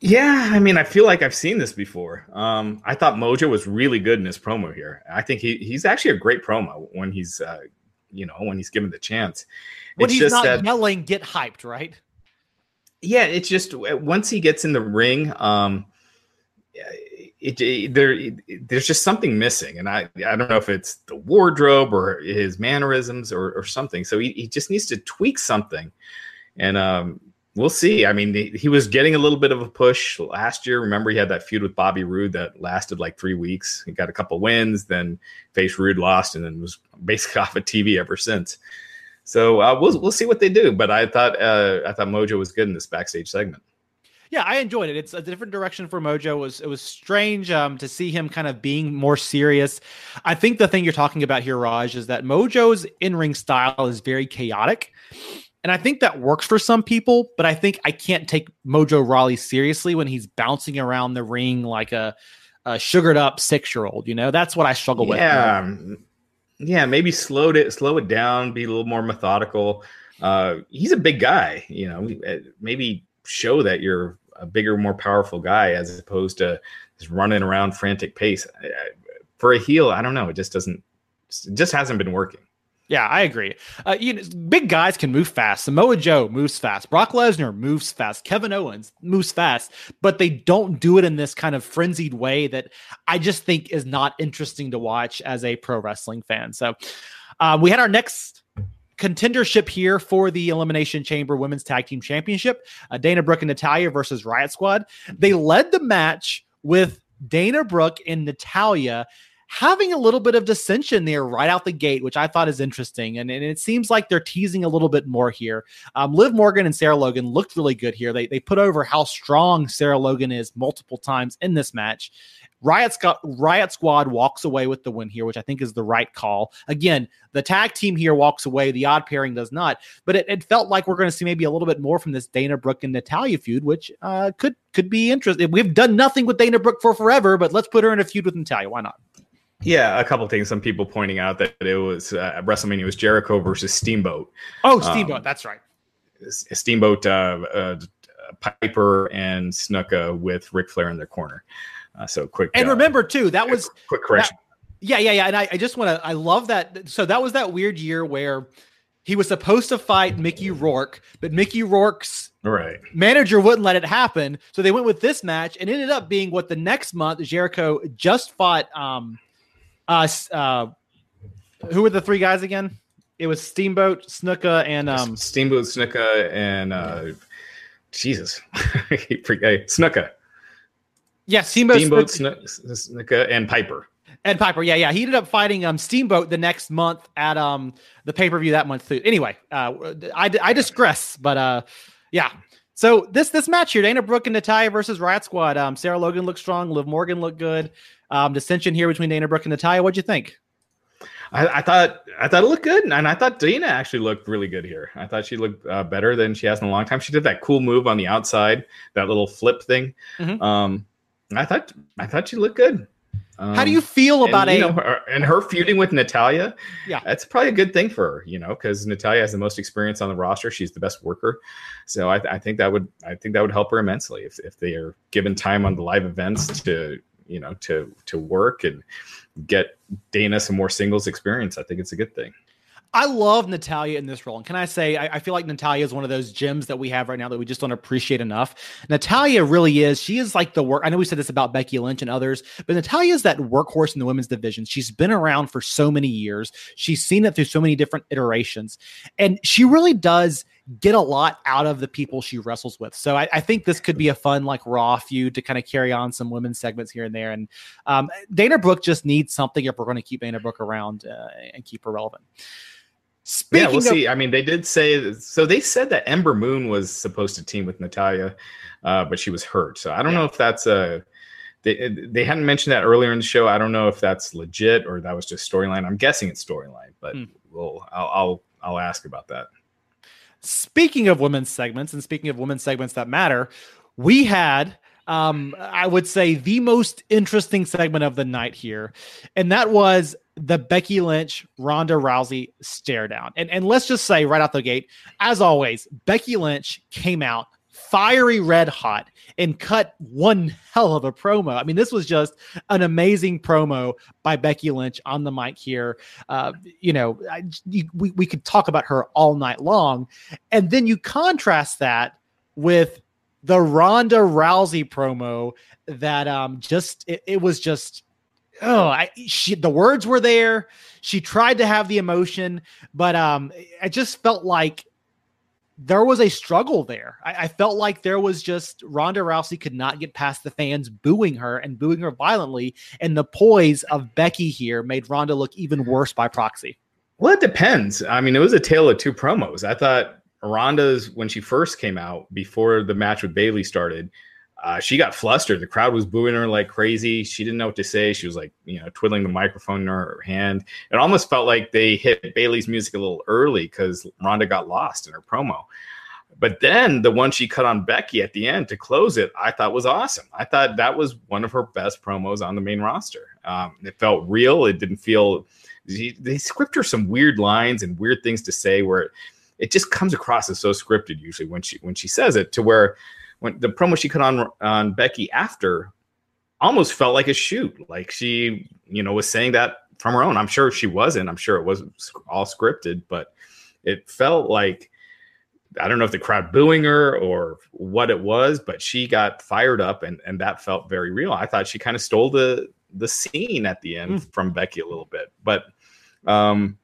Yeah, I mean, I feel like I've seen this before. Um, I thought Mojo was really good in his promo here. I think he he's actually a great promo when he's uh, you know, when he's given the chance. When it's he's not that, yelling, get hyped, right? Yeah, it's just once he gets in the ring, um, it, it, there it, there's just something missing, and I I don't know if it's the wardrobe or his mannerisms or, or something. So he, he just needs to tweak something, and um, we'll see. I mean, he, he, was getting a little bit of a push last year. Remember, he had that feud with Bobby Roode that lasted like three weeks. He got a couple wins, then faced Roode, lost, and then was basically off of TV ever since. So uh, we'll we'll see what they do. But I thought uh, I thought Mojo was good in this backstage segment. Yeah, I enjoyed it. It's a different direction for Mojo. It was it was strange um, to see him kind of being more serious. I think the thing you're talking about here, Raj, is that Mojo's in ring style is very chaotic. And I think that works for some people, but I think I can't take Mojo Rawley seriously when he's bouncing around the ring like a, a sugared up six year old. You know, that's what I struggle with. Yeah, yeah. Maybe slow it slow it down, be a little more methodical. Uh, he's a big guy. You know, uh, maybe show that you're a bigger, more powerful guy as opposed to just running around frantic pace. For a heel, I don't know. It just doesn't. It just hasn't been working. Yeah, I agree. Uh, you know, big guys can move fast. Samoa Joe moves fast. Brock Lesnar moves fast. Kevin Owens moves fast, but they don't do it in this kind of frenzied way that I just think is not interesting to watch as a pro wrestling fan. So uh, we had our next contendership here for the Elimination Chamber Women's Tag Team Championship. Uh, Dana Brooke and Natalya versus Riot Squad. They led the match with Dana Brooke and Natalya having a little bit of dissension there right out the gate, which I thought is interesting. And, and it seems like they're teasing a little bit more here. Um, Liv Morgan and Sarah Logan looked really good here. They, they put over how strong Sarah Logan is multiple times in this match. Riot, Sc- Riot Squad walks away with the win here, which I think is the right call. Again, the tag team here walks away. The odd pairing does not. But it, it felt like we're going to see maybe a little bit more from this Dana Brooke and Natalya feud, which uh, could could be interesting. We've done nothing with Dana Brooke for forever, but let's put her in a feud with Natalya. Why not? Yeah, a couple things. Some people pointing out that it was uh, WrestleMania was Jericho versus Steamboat. Oh, Steamboat, um, that's right. Steamboat, uh, uh, Piper, and Snuka with Ric Flair in their corner. Uh, so quick. And uh, remember too, that was quick correction. That, yeah, yeah, yeah. And I, I just want to. I love that. So that was that weird year where he was supposed to fight Mickey Rourke, but Mickey Rourke's right manager wouldn't let it happen. So they went with this match and ended up being what the next month Jericho just fought. Um, uh, uh, who were the three guys again? It was Steamboat, Snuka, and um, Steamboat, Snuka, and uh, Jesus, Snuka. Yeah, Steamboat, Steamboat, and Piper. And Piper, yeah, yeah. He ended up fighting um Steamboat the next month at um the pay per view that month too. Anyway, uh, I I digress, but uh, yeah. So this this match here, Dana Brooke and Natalya versus Riot Squad. Um, Sarah Logan looked strong. Liv Morgan looked good. Um, dissension here between Dana Brooke and Natalya. What'd you think? I, I, thought I thought it looked good, and I thought Dana actually looked really good here. I thought she looked uh, better than she has in a long time. She did that cool move on the outside, that little flip thing. Mm-hmm. Um, I thought I thought she looked good. Um, How do you feel about and, a know, her, and her feuding with Natalya? Yeah, that's probably a good thing for her, you know, because Natalya has the most experience on the roster. She's the best worker, so I, I, think that would I think that would help her immensely if if they are given time on the live events to you know to to work and get Dana some more singles experience. I think it's a good thing. I love Natalya in this role. And can I say, I, I, feel like Natalya is one of those gems that we have right now that we just don't appreciate enough. Natalya really is. She is like the work. I know we said this about Becky Lynch and others, but Natalya is that workhorse in the women's division. She's been around for so many years. She's seen it through so many different iterations. And she really does get a lot out of the people she wrestles with. So I, I think this could be a fun, like Raw feud to kind of carry on some women's segments here and there. And um, Dana Brooke just needs something if we're going to keep Dana Brooke around uh, and keep her relevant. Speaking yeah, we'll of- see. I mean, they did say so. They said that Ember Moon was supposed to team with Natalya, uh, but she was hurt. So I don't yeah. know if that's a. They they hadn't mentioned that earlier in the show. I don't know if that's legit or that was just storyline. I'm guessing it's storyline, but hmm. we'll I'll, I'll I'll ask about that. Speaking of women's segments and speaking of women's segments that matter, we had um, I would say the most interesting segment of the night here, and that was the Becky Lynch Ronda Rousey stare down. And and let's just say right out the gate, as always, Becky Lynch came out fiery red hot and cut one hell of a promo. I mean, this was just an amazing promo by Becky Lynch on the mic here. Uh, you know, I, we, we could talk about her all night long. And then you contrast that with the Ronda Rousey promo that um just it, it was just oh I she the words were there she tried to have the emotion but um I just felt like there was a struggle there. I, I, felt like there was just Ronda Rousey could not get past the fans booing her and booing her violently, and the poise of Becky here made Ronda look even worse by proxy. Well, it depends. I mean, it was a tale of two promos. I thought Ronda's when she first came out before the match with Bayley started, uh, she got flustered. The crowd was booing her like crazy. She didn't know what to say. She was like, you know, twiddling the microphone in her hand. It almost felt like they hit Bayley's music a little early because Ronda got lost in her promo. But then the one she cut on Becky at the end to close it, I thought was awesome. I thought that was one of her best promos on the main roster. Um, it felt real. It didn't feel. They script her some weird lines and weird things to say where it just comes across as so scripted usually when she when she says it to where when the promo she cut on on Becky after almost felt like a shoot, like she you know was saying that from her own. I'm sure she wasn't. I'm sure it wasn't all scripted, but it felt like I don't know if the crowd booing her or what it was, but she got fired up and and that felt very real. I thought she kind of stole the the scene at the end mm. from Becky a little bit, but um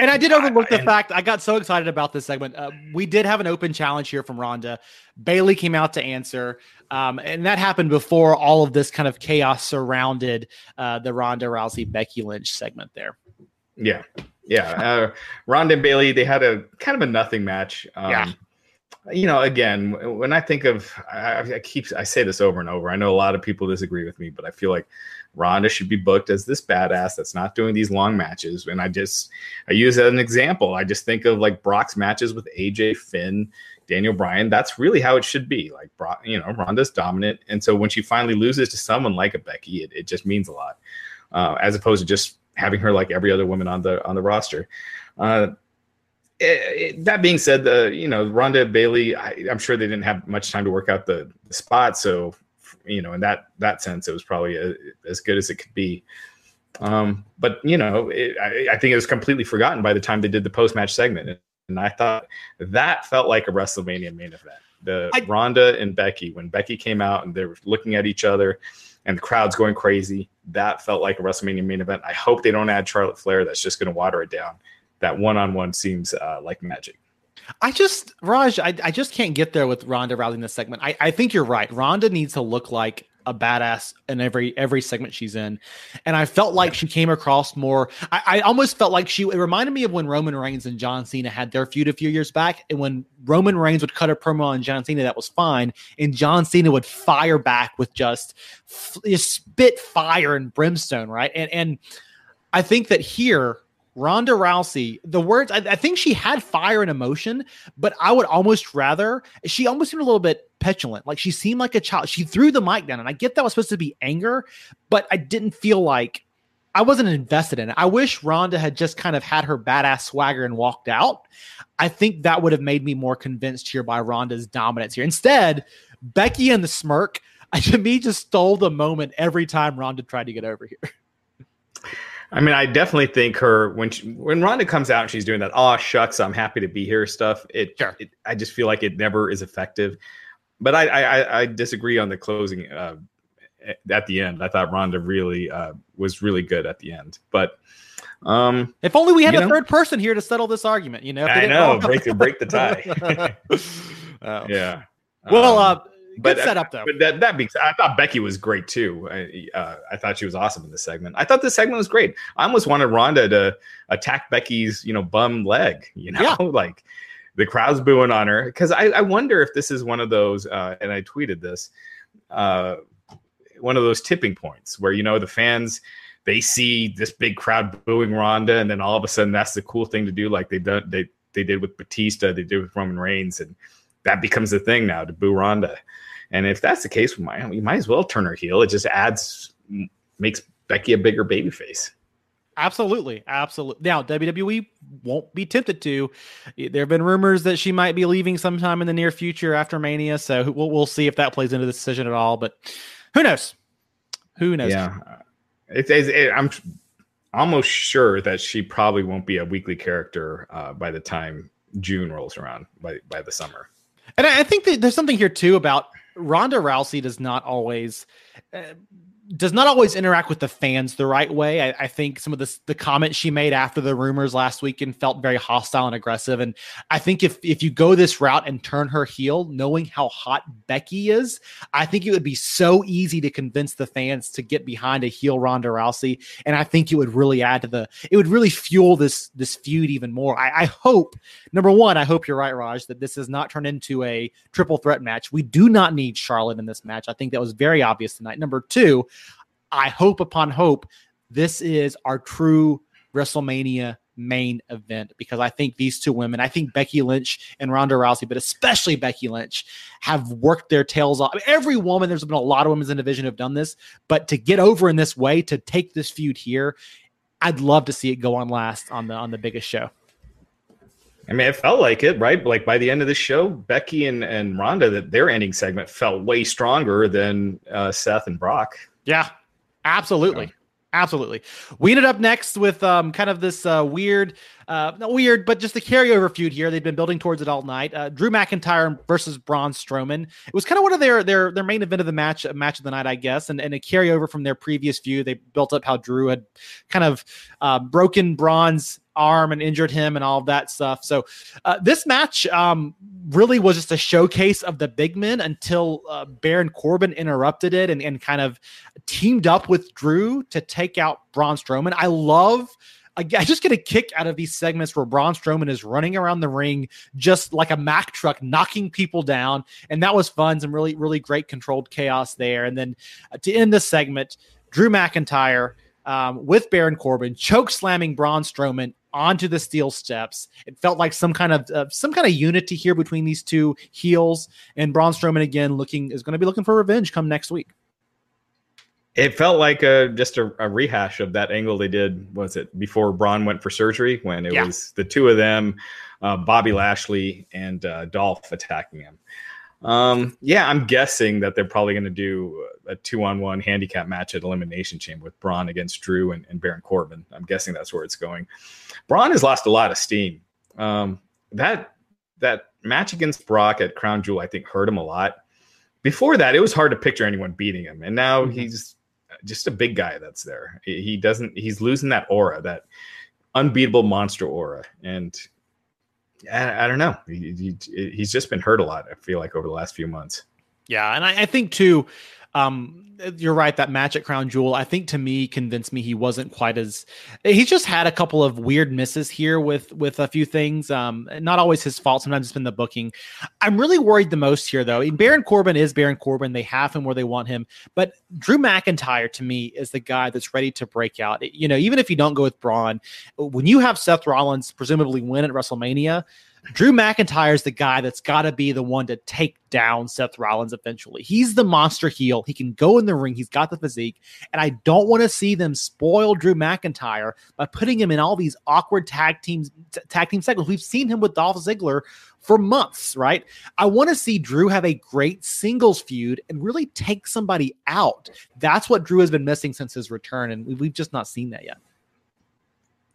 and I did overlook the and, fact I got so excited about this segment. Uh, we did have an open challenge here from Ronda. Bayley came out to answer, um, and that happened before all of this kind of chaos surrounded uh, the Ronda Rousey Becky Lynch segment there. Yeah, yeah. Uh, Ronda and Bayley they had a kind of a nothing match. Um, yeah. You know, again, when I think of, I, I keep I say this over and over. I know a lot of people disagree with me, but I feel like Ronda should be booked as this badass that's not doing these long matches. And I just I use that as an example. I just think of like Brock's matches with AJ Finn, Daniel Bryan. That's really how it should be. Like Brock, you know, Ronda's dominant, and so when she finally loses to someone like a Becky, it, it just means a lot, uh, as opposed to just having her like every other woman on the on the roster. Uh, it, it, that being said, the you know Ronda Bayley, I, am sure they didn't have much time to work out the, the spot, so you know, in that that sense, it was probably a, as good as it could be. Um, but you know, it, I, I, think it was completely forgotten by the time they did the post match segment, and I thought that felt like a WrestleMania main event. The I, Ronda and Becky, when Becky came out and they were looking at each other, and the crowd's going crazy, that felt like a WrestleMania main event. I hope they don't add Charlotte Flair. That's just going to water it down. That one on one seems uh, like magic. I just Raj, I, I just can't get there with Ronda Rousey in this segment. I, I think you're right. Ronda needs to look like a badass in every every segment she's in, and I felt like she came across more. I, I almost felt like she. It reminded me of when Roman Reigns and John Cena had their feud a few years back, and when Roman Reigns would cut a promo on John Cena, that was fine, and John Cena would fire back with just, just spit fire and brimstone, right? And and I think that here Ronda Rousey, the words, I, I, think she had fire and emotion, but I would almost rather, she almost seemed a little bit petulant. Like she seemed like a child. She threw the mic down, and I get that was supposed to be anger, but I didn't feel like I wasn't invested in it. I wish Ronda had just kind of had her badass swagger and walked out. I think that would have made me more convinced here by Ronda's dominance here. Instead, Becky and the smirk, to me, just stole the moment every time Ronda tried to get over here. I mean, I definitely think her when she, when Ronda comes out and she's doing that, oh shucks, I'm happy to be here stuff. It, sure. it I just feel like it never is effective. But I I, I disagree on the closing uh, at the end. I thought Ronda really uh, was really good at the end. But um, if only we had a know, third person here to settle this argument. You know, I know break the break the tie. oh. Yeah. Well, um, uh, but Good setup though. But that that being I thought Becky was great too. I, uh, I thought she was awesome in this segment. I thought this segment was great. I almost wanted Ronda to attack Becky's you know bum leg. You know, yeah. like the crowd's booing on her because I, I wonder if this is one of those. Uh, and I tweeted this. Uh, one of those tipping points where you know the fans they see this big crowd booing Ronda, and then all of a sudden that's the cool thing to do, like they done they they did with Batista, they did with Roman Reigns, and that becomes the thing now to boo Ronda. And if that's the case, we might, we might as well turn her heel. It just adds, makes Becky a bigger baby face. Absolutely, absolutely. Now WWE won't be tempted to. There have been rumors that she might be leaving sometime in the near future after Mania, so we'll we'll see if that plays into the decision at all. But who knows? Who knows? Yeah, it's, it's it, I'm almost sure that she probably won't be a weekly character uh, by the time June rolls around by by the summer. And I, I think that there's something here too about Ronda Rousey does not always. Uh, does not always interact with the fans the right way. I, I, think some of the the comments she made after the rumors last weekend felt very hostile and aggressive. And I think if if you go this route and turn her heel, knowing how hot Becky is, I think it would be so easy to convince the fans to get behind a heel Ronda Rousey. And I think it would really add to the it would really fuel this this feud even more. I, I hope number one, I hope you're right, Raj, that this has not turned into a triple threat match. We do not need Charlotte in this match. I think that was very obvious tonight. Number two. I hope upon hope this is our true WrestleMania main event because I think these two women, I think Becky Lynch and Ronda Rousey, but especially Becky Lynch, have worked their tails off. I mean, every woman, there's been a lot of women's in the division have done this, but to get over in this way, to take this feud here, I'd love to see it go on last on the on the biggest show. I mean, it felt like it, right? Like by the end of the show, Becky and, and Ronda, that their ending segment felt way stronger than uh, Seth and Brock. Yeah, Absolutely. Yeah. Absolutely. We ended up next with um, kind of this uh, weird, uh, not weird, but just a carryover feud here. They've been building towards it all night. Uh, Drew McIntyre versus Braun Strowman. It was kind of one of their their their main event of the match, match of the night, I guess, and, and a carryover from their previous feud. They built up how Drew had kind of uh, broken Braun's arm and injured him and all of that stuff. So uh, this match um, really was just a showcase of the big men until uh, Baron Corbin interrupted it and, and kind of teamed up with Drew to take out Braun Strowman. I love. I just get a kick out of these segments where Braun Strowman is running around the ring just like a Mack truck, knocking people down, and that was fun. Some really, really great controlled chaos there. And then uh, to end the segment, Drew McIntyre um, with Baron Corbin choke slamming Braun Strowman onto the steel steps. It felt like some kind of uh, some kind of unity here between these two heels. And Braun Strowman again looking is going to be looking for revenge come next week. It felt like a just a, a, rehash of that angle they did. Was it before Braun went for surgery when it yeah. was the two of them, uh, Bobby Lashley and uh, Dolph attacking him. Um, yeah, I'm guessing that they're probably going to do a two on one handicap match at Elimination Chamber with Braun against Drew and, and, Baron Corbin. I'm guessing that's where it's going. Braun has lost a lot of steam. Um, that that match against Brock at Crown Jewel, I think, hurt him a lot. Before that, it was hard to picture anyone beating him, and now mm-hmm. he's just a big guy that's there. He doesn't. He's losing that aura, that unbeatable monster aura, and I, I don't know. He, he, he's just been hurt a lot. I feel like over the last few months. Yeah, and I, I think too. Um, you're right. That match at Crown Jewel, I think to me convinced me he wasn't quite as. He's just had a couple of weird misses here with with a few things. Um, not always his fault. Sometimes it's been the booking. I'm really worried the most here, though. Baron Corbin is Baron Corbin. They have him where they want him, but Drew McIntyre to me is the guy that's ready to break out. You know, even if you don't go with Braun, when you have Seth Rollins presumably win at WrestleMania Drew McIntyre is the guy that's got to be the one to take down Seth Rollins eventually. He's the monster heel. He can go in the ring. He's got the physique. And I don't want to see them spoil Drew McIntyre by putting him in all these awkward tag teams, t- tag team segments. We've seen him with Dolph Ziggler for months, right? I want to see Drew have a great singles feud and really take somebody out. That's what Drew has been missing since his return. And we've just not seen that yet.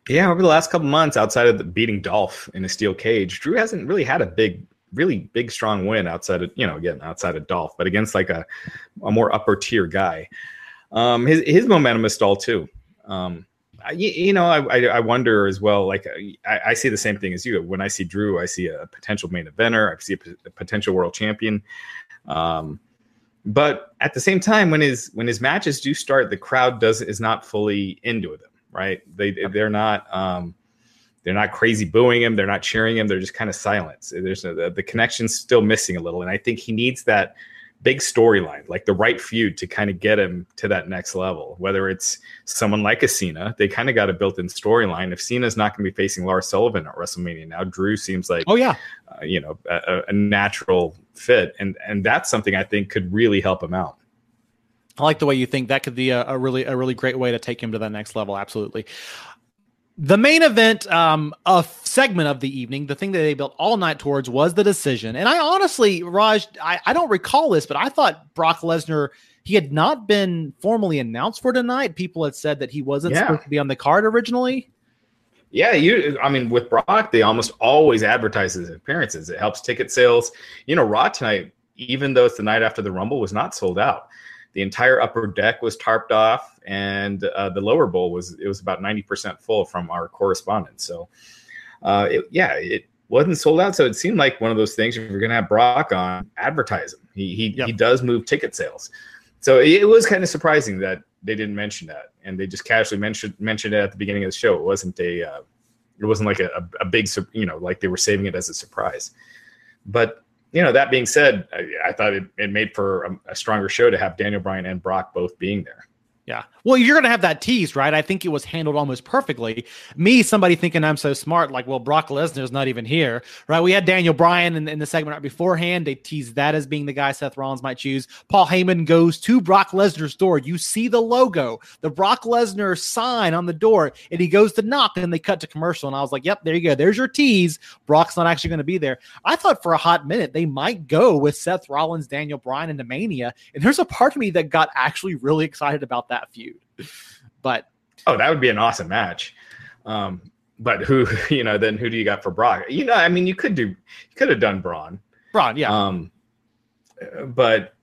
Yeah, over the last couple months, outside of beating Dolph in a steel cage, Drew hasn't really had a big, really big, strong win outside of you know again outside of Dolph, but against like a a more upper tier guy. Um, his his momentum is stalled too. Um, I, you know, I, I, I wonder as well. Like I, I, see the same thing as you. When I see Drew, I see a potential main eventer. I see a, p- a potential world champion. Um, but at the same time, when his when his matches do start, the crowd does is not fully into them right? They they're not um, they're not crazy booing him. They're not cheering him. They're just kind of silent. There's the, the connection's still missing a little, and I think he needs that big storyline, like the right feud to kind of get him to that next level. Whether it's someone like a Cena, they kind of got a built-in storyline. If Cena's not going to be facing Lars Sullivan at WrestleMania now, Drew seems like oh yeah, uh, you know, a, a natural fit, and and that's something I think could really help him out. I like the way you think that could be a, a, really a really great way to take him to that next level. Absolutely. The main event, um, a segment of the evening, the thing that they built all night towards was the decision. And I honestly, Raj, I, I don't recall this, but I thought Brock Lesnar, he had not been formally announced for tonight. People had said that he wasn't yeah. supposed to be on the card originally. Yeah, you. I mean, with Brock, they almost always advertise his appearances. It helps ticket sales. You know, Raw tonight, even though it's the night after the Rumble, was not sold out. The entire upper deck was tarped off, and uh, the lower bowl was it was about ninety percent full from our correspondents. So, uh, it, yeah, it wasn't sold out. So it seemed like one of those things. If you're going to have Brock on, advertise him. He he yep. he does move ticket sales. So it, it was kind of surprising that they didn't mention that, and they just casually mentioned mentioned it at the beginning of the show. It wasn't a uh, it wasn't like a, a big you know like they were saving it as a surprise. But you know that being said, I, I thought it, it made for a, a stronger show to have Daniel Bryan and Brock both being there. Yeah. Well, you're going to have that tease, right? I think it was handled almost perfectly. Me, somebody thinking I'm so smart, like, well, Brock Lesnar's not even here, right? We had Daniel Bryan in, in, the segment right beforehand. They teased that as being the guy Seth Rollins might choose. Paul Heyman goes to Brock Lesnar's door. You see the logo, the Brock Lesnar sign on the door, and he goes to knock, and they cut to commercial. And I was like, yep, there you go. There's your tease. Brock's not actually going to be there. I thought for a hot minute they might go with Seth Rollins, Daniel Bryan, and the Mania. And there's a part of me that got actually really excited about that that feud. But oh, that would be an awesome match. Um, but who, you know, then who do you got for Brock? You know, I mean, you could do, you could have done Braun. Braun, yeah. Um, but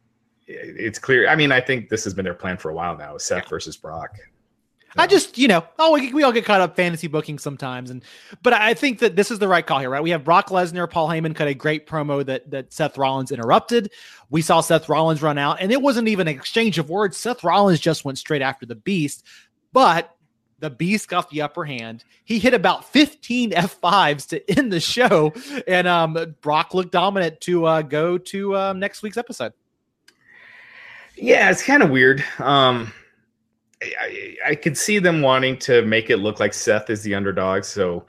it's clear. I mean, I think this has been their plan for a while now: Seth yeah. versus Brock. I just, you know, oh, we, we all get caught up fantasy booking sometimes, and but I think that this is the right call here, right? We have Brock Lesnar, Paul Heyman cut a great promo that that Seth Rollins interrupted. We saw Seth Rollins run out, and it wasn't even an exchange of words. Seth Rollins just went straight after the Beast, but the Beast got the upper hand. He hit about 15 F5s to end the show, and um, Brock looked dominant to uh, go to um, next week's episode. Yeah, it's kind of weird. Um, I, could see them wanting to make it look like Seth is the underdog. So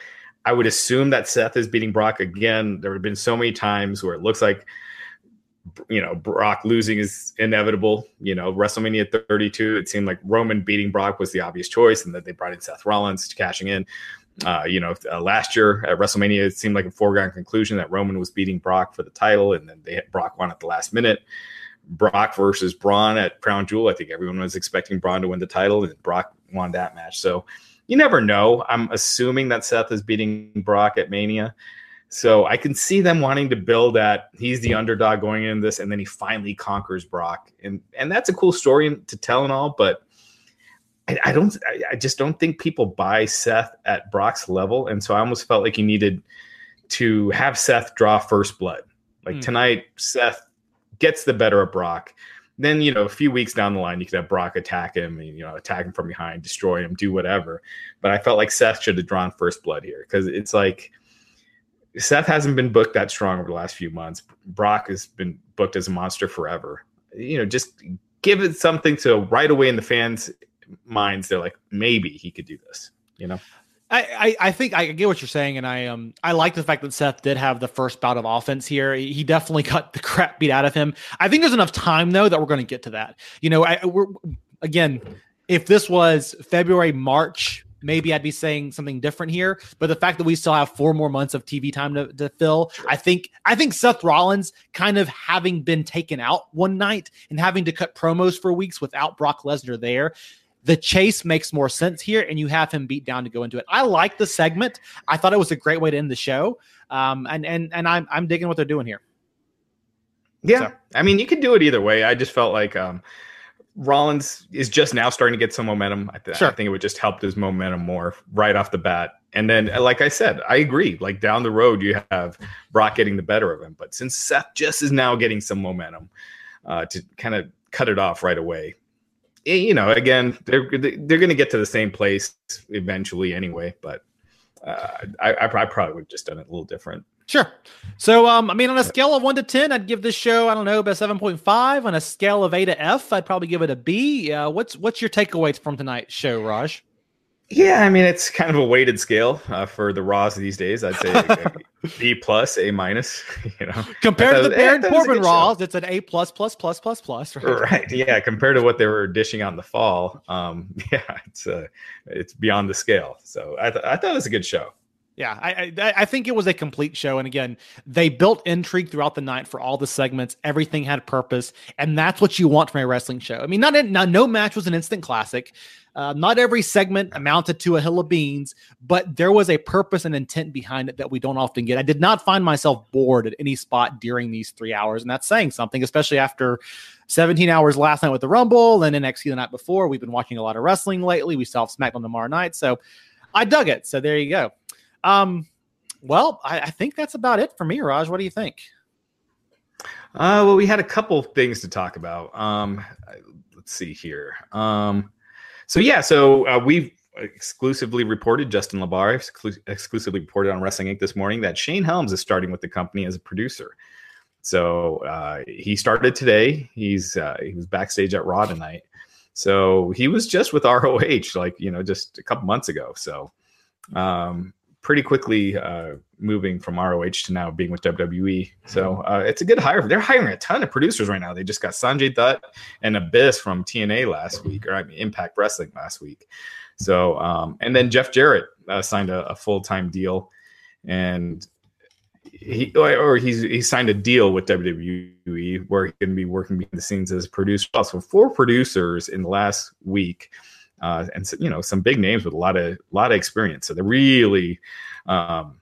I would assume that Seth is beating Brock again. There have been so many times where it looks like you know Brock losing is inevitable. You know, WrestleMania 32, it seemed like Roman beating Brock was the obvious choice, and that they brought in Seth Rollins to cashing in. Uh, you know, uh, last year at WrestleMania, it seemed like a foregone conclusion that Roman was beating Brock for the title, and then they Brock won at the last minute. Brock versus Braun at Crown Jewel. I think everyone was expecting Braun to win the title, and Brock won that match. So you never know. I'm assuming that Seth is beating Brock at Mania. So I can see them wanting to build that he's the underdog going in this, and then he finally conquers Brock, and and that's a cool story to tell and all. But I, I don't, I, I just don't think people buy Seth at Brock's level, and so I almost felt like you needed to have Seth draw first blood. Like mm. tonight, Seth gets the better of Brock. Then, you know, a few weeks down the line, you could have Brock attack him and, you know, attack him from behind, destroy him, do whatever. But I felt like Seth should have drawn first blood here because it's like Seth hasn't been booked that strong over the last few months. Brock has been booked as a monster forever. You know, just give it something to right away in the fans' minds. They're like, maybe he could do this, you know? I, I, think I get what you're saying, and I um I like the fact that Seth did have the first bout of offense here. He definitely got the crap beat out of him. I think there's enough time though that we're going to get to that. You know, I, we're again, if this was February, March, maybe I'd be saying something different here. But the fact that we still have four more months of TV time to, to fill, sure. I think I think Seth Rollins kind of having been taken out one night and having to cut promos for weeks without Brock Lesnar there the chase makes more sense here, and you have him beat down to go into it. I like the segment. I thought it was a great way to end the show. Um, and and and I'm I'm digging what they're doing here. Yeah, so. I mean, you could do it either way. I just felt like um, Rollins is just now starting to get some momentum. I, th- sure. I think it would just help his momentum more right off the bat. And then, like I said, I agree. Like down the road, you have Brock getting the better of him. But since Seth just is now getting some momentum uh, to kind of cut it off right away, you know, again, they're they're going to get to the same place eventually anyway. But uh, I, I probably would have just done it a little different. Sure. So, um, I mean, on a scale of one to ten, I'd give this show, I don't know, about seven point five. On a scale of A to F, I'd probably give it a B. Uh, what's what's your takeaways from tonight's show, Raj? Yeah, I mean it's kind of a weighted scale uh, for the Raws these days. I'd say B plus, A minus. You know, compared to the Baron Corbin Raws, it's an A plus plus plus plus plus. Right? right? Yeah, compared to what they were dishing on the fall, um, yeah, it's uh, it's beyond the scale. So I, th- I thought it was a good show. Yeah, I, I, I think it was a complete show, and again, they built intrigue throughout the night for all the segments. Everything had purpose, and that's what you want from a wrestling show. I mean, not, not no match was an instant classic. Uh, not every segment amounted to a hill of beans, but there was a purpose and intent behind it that we don't often get. I did not find myself bored at any spot during these three hours, and that's saying something, especially after 17 hours last night with the Rumble and NXT the night before. We've been watching a lot of wrestling lately. We saw SmackDown tomorrow night, so I dug it. So there you go. Um, well, I, I think that's about it for me, Raj. What do you think? Uh, well, we had a couple things to talk about. Um, let's see here. Um, so yeah, so uh, we've exclusively reported Justin LaBar exclu- exclusively reported on Wrestling Inc. this morning that Shane Helms is starting with the company as a producer. So uh, he started today. He's uh, he was backstage at Raw tonight. So he was just with ROH like you know just a couple months ago. So um, pretty quickly uh, moving from ROH to now being with WWE. So uh, it's a good hire. They're hiring a ton of producers right now. They just got Sanjay Dutt and Abyss from TNA last week, or I mean Impact Wrestling last week. So um, and then Jeff Jarrett uh, signed a, a full time deal, and he or he's he signed a deal with WWE where he can be working behind the scenes as a producer. So four producers in the last week uh, and you know some big names with a lot of lot of experience. So they're really, um,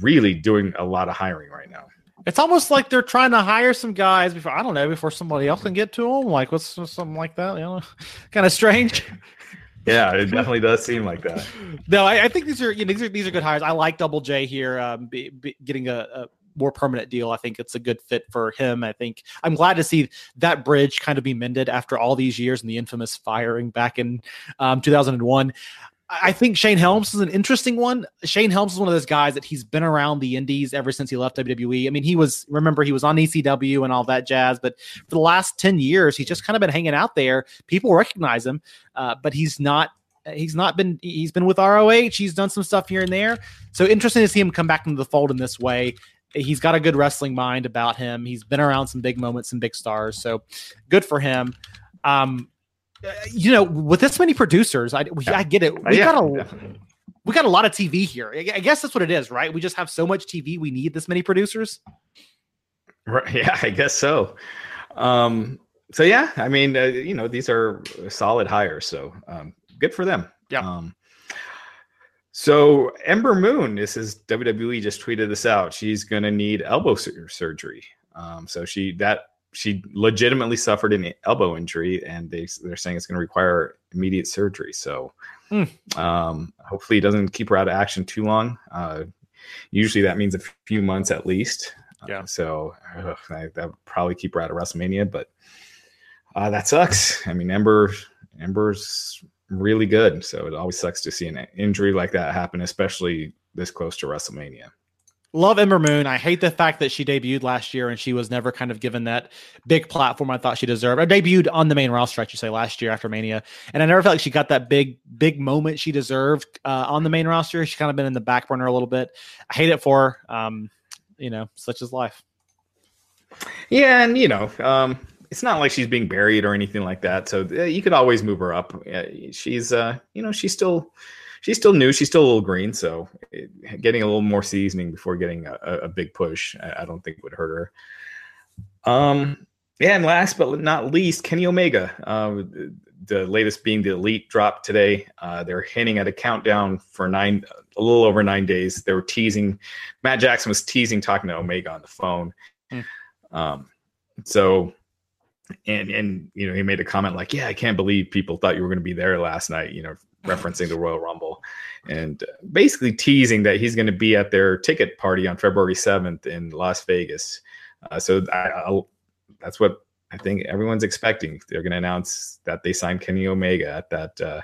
really doing a lot of hiring right now. It's almost like they're trying to hire some guys before I don't know before somebody else can get to them. Like what's something like that? You know, kind of strange. yeah, it definitely does seem like that. no, I, I, think these are, you know, these are these are good hires. I like Double J here, um, be, be getting a, a, more permanent deal. I think it's a good fit for him. I think I'm glad to see that bridge kind of be mended after all these years and the infamous firing back in um, 2001. I think Shane Helms is an interesting one. Shane Helms is one of those guys that he's been around the indies ever since he left WWE. I mean, he was, remember, he was on ECW and all that jazz, but for the last 10 years, he's just kind of been hanging out there. People recognize him, uh, but he's not. He's not been. He's been with ROH. He's done some stuff here and there. So interesting to see him come back into the fold in this way he's got a good wrestling mind about him. He's been around some big moments and big stars, so good for him. Um, you know, with this many producers, I, I get it. We yeah, got a definitely. we got a lot of TV here. I guess that's what it is, right? We just have so much TV. We need this many producers. Right. Yeah, I guess so. Um, so yeah, I mean, uh, you know, these are solid hires. So um, good for them. Yeah. Um, so Ember Moon, this is WWE just tweeted this out. She's going to need elbow sur- surgery. Um, so she that she legitimately suffered an elbow injury, and they they're saying it's going to require immediate surgery. So mm. um, hopefully, it doesn't keep her out of action too long. Uh, usually, that means a few months at least. Yeah. Uh, so ugh, I, that would probably keep her out of WrestleMania, but uh, that sucks. I mean, Ember Ember's really good. So it always sucks to see an injury like that happen, especially this close to WrestleMania. Love Ember Moon. I hate the fact that she debuted last year and she was never kind of given that big platform I thought she deserved. I debuted on the main roster, I should say, last year after Mania, and I never felt like she got that big, big moment she deserved uh, on the main roster. She's kind of been in the back burner a little bit. I hate it for her. Um, you know, such is life. Yeah, and you know, um, it's not like she's being buried or anything like that. So uh, you could always move her up. Uh, she's, uh, you know, she's still, she's still new. She's still a little green. So it, getting a little more seasoning before getting a, a big push, I, I, don't think would hurt her. Um, yeah, and last but not least, Kenny Omega. Uh, the latest being the Elite drop today. Uh, they're hinting at a countdown for nine, a little over nine days. They were teasing. Matt Jackson was teasing talking to Omega on the phone. Mm. Um, so and and you know he made a comment like yeah i can't believe people thought you were going to be there last night you know referencing the royal rumble and basically teasing that he's going to be at their ticket party on february 7th in las vegas uh, so I, that's what i think everyone's expecting they're going to announce that they signed kenny omega at that uh,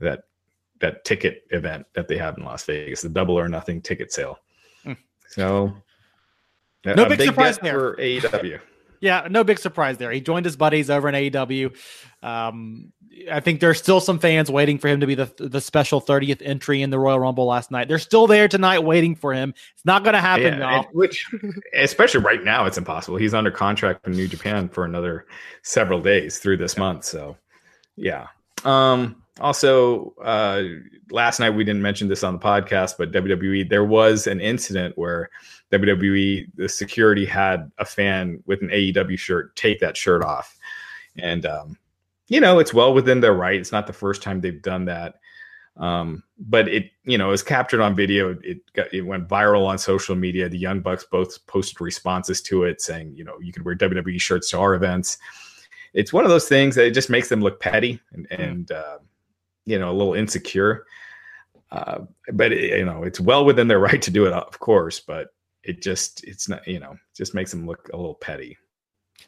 that that ticket event that they have in las vegas the double or nothing ticket sale mm. so no big, big surprise there for aew yeah, no big surprise there. He joined his buddies over in AEW. Um, I think there's still some fans waiting for him to be the the special 30th entry in the Royal Rumble last night. They're still there tonight waiting for him. It's not going to happen yeah, which, especially right now, it's impossible. He's under contract in New Japan for another several days through this yeah. month. So, yeah. Um, also, uh, last night we didn't mention this on the podcast, but WWE there was an incident where WWE the security had a fan with an AEW shirt take that shirt off, and um, you know it's well within their right. It's not the first time they've done that, um, but it you know it was captured on video. It got it went viral on social media. The Young Bucks both posted responses to it saying you know you can wear WWE shirts to our events. It's one of those things that it just makes them look petty and, hmm. and uh, you know a little insecure. Uh, but it, you know it's well within their right to do it, of course. But it just it's not you know just makes them look a little petty.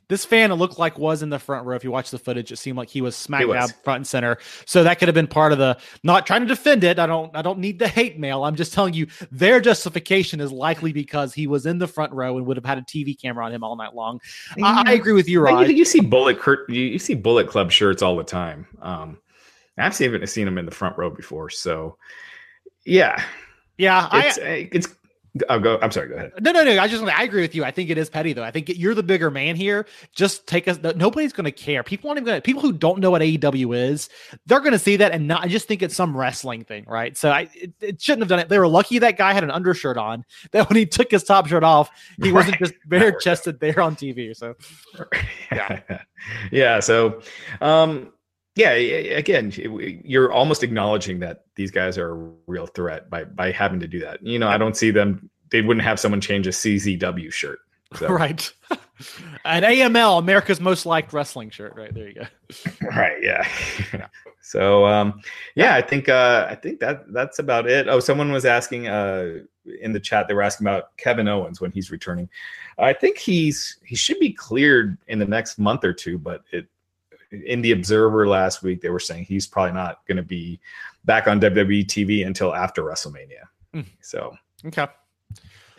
This fan it looked like was in the front row. If you watch the footage, it seemed like he was smack dab front and center. So that could have been part of the not trying to defend it. I don't I don't need the hate mail. I'm just telling you their justification is likely because he was in the front row and would have had a TV camera on him all night long. Yeah. I, I, agree with you, Raj. You, you see bullet Kurt, you, you, see bullet club shirts all the time. Um, I've seen, seen him in the front row before. So yeah. Yeah, it's, I, it's I'll go. I'm sorry. Go ahead. No, no, no. I just I agree with you. I think it is petty though. I think you're the bigger man here. Just take us. Nobody's going to care. People aren't even going to. People who don't know what AEW is, they're going to see that and not. I just think it's some wrestling thing, right? So I it, it, shouldn't have done it. They were lucky that guy had an undershirt on. That when he took his top shirt off, he right. wasn't just bare chested there on TV. So yeah, yeah. So um, yeah again you're almost acknowledging that these guys are a real threat by by having to do that. You know i don't see them they wouldn't have someone change a czw shirt so. right. An aml america's most liked wrestling shirt right there you go. Right yeah. So um yeah i think uh i think that that's about it. Oh someone was asking uh in the chat they were asking about kevin owens when he's returning. I think he's he should be cleared in the next month or two but it in the Observer last week, they were saying he's probably not going to be back on WWE TV until after WrestleMania. Mm. So okay.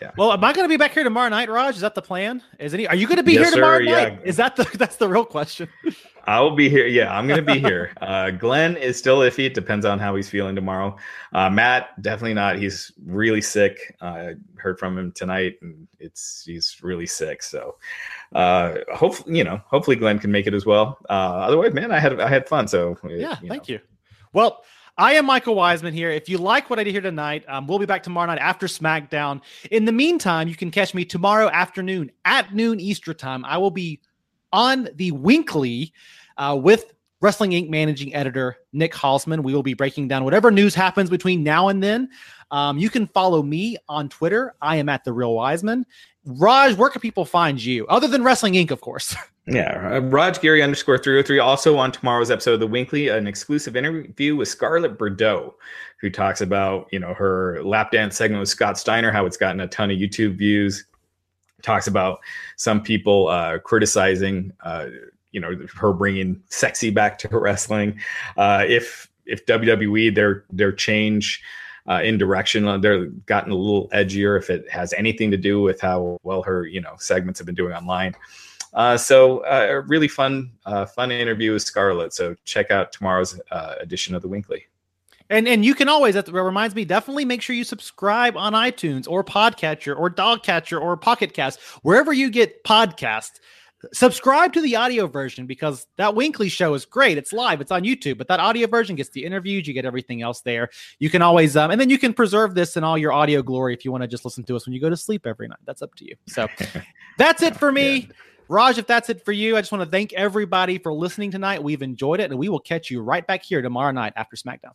Yeah. Well, am I going to be back here tomorrow night, Raj? Is that the plan? Is any? Are you going to be yes, here tomorrow sir, night? Yeah. Is that the? That's the real question. I will be here. Yeah, I'm going to be here. Uh, Glenn is still iffy. It depends on how he's feeling tomorrow. Uh, Matt definitely not. He's really sick. Uh, I heard from him tonight, and it's he's really sick. So, uh, hopefully, you know, hopefully Glenn can make it as well. Uh, otherwise, man, I had I had fun. So yeah, you thank you. Well. I am Michael Wiseman here. If you like what I did here tonight, um, we'll be back tomorrow night after SmackDown. In the meantime, you can catch me tomorrow afternoon at noon Easter time. I will be on the Winkly uh, with Wrestling Inc. managing editor Nick Hausman. We will be breaking down whatever news happens between now and then. Um, you can follow me on Twitter. I am at the Real Wiseman. Raj, where can people find you other than Wrestling Inc. Of course. Yeah, uh, Raj Giri underscore 303. Also on tomorrow's episode of The Winkly, an exclusive interview with Scarlett Bordeaux, who talks about, you know, her lap dance segment with Scott Steiner, how it's gotten a ton of YouTube views. Talks about some people uh, criticizing, uh, you know, her bringing sexy back to wrestling. Uh, if if WWE their their change uh, in direction. Uh, they're gotten a little edgier if it has anything to do with how well her you know segments have been doing online. Uh, so uh, a really fun, uh, fun interview with Scarlett. So check out tomorrow's edition of the Winkly. And and you can always that reminds me definitely make sure you subscribe on iTunes or Podcatcher or Dogcatcher or Pocket Cast wherever you get podcasts. Subscribe to the audio version because that Winkly show is great. It's live, it's on YouTube, but that audio version gets the interviews, you get everything else there. You can always um, and then you can preserve this in all your audio glory if you want to just listen to us when you go to sleep every night. That's up to you. So that's it for me. Yeah. Raj, if that's it for you, I just want to thank everybody for listening tonight. We've enjoyed it, and we will catch you right back here tomorrow night after SmackDown.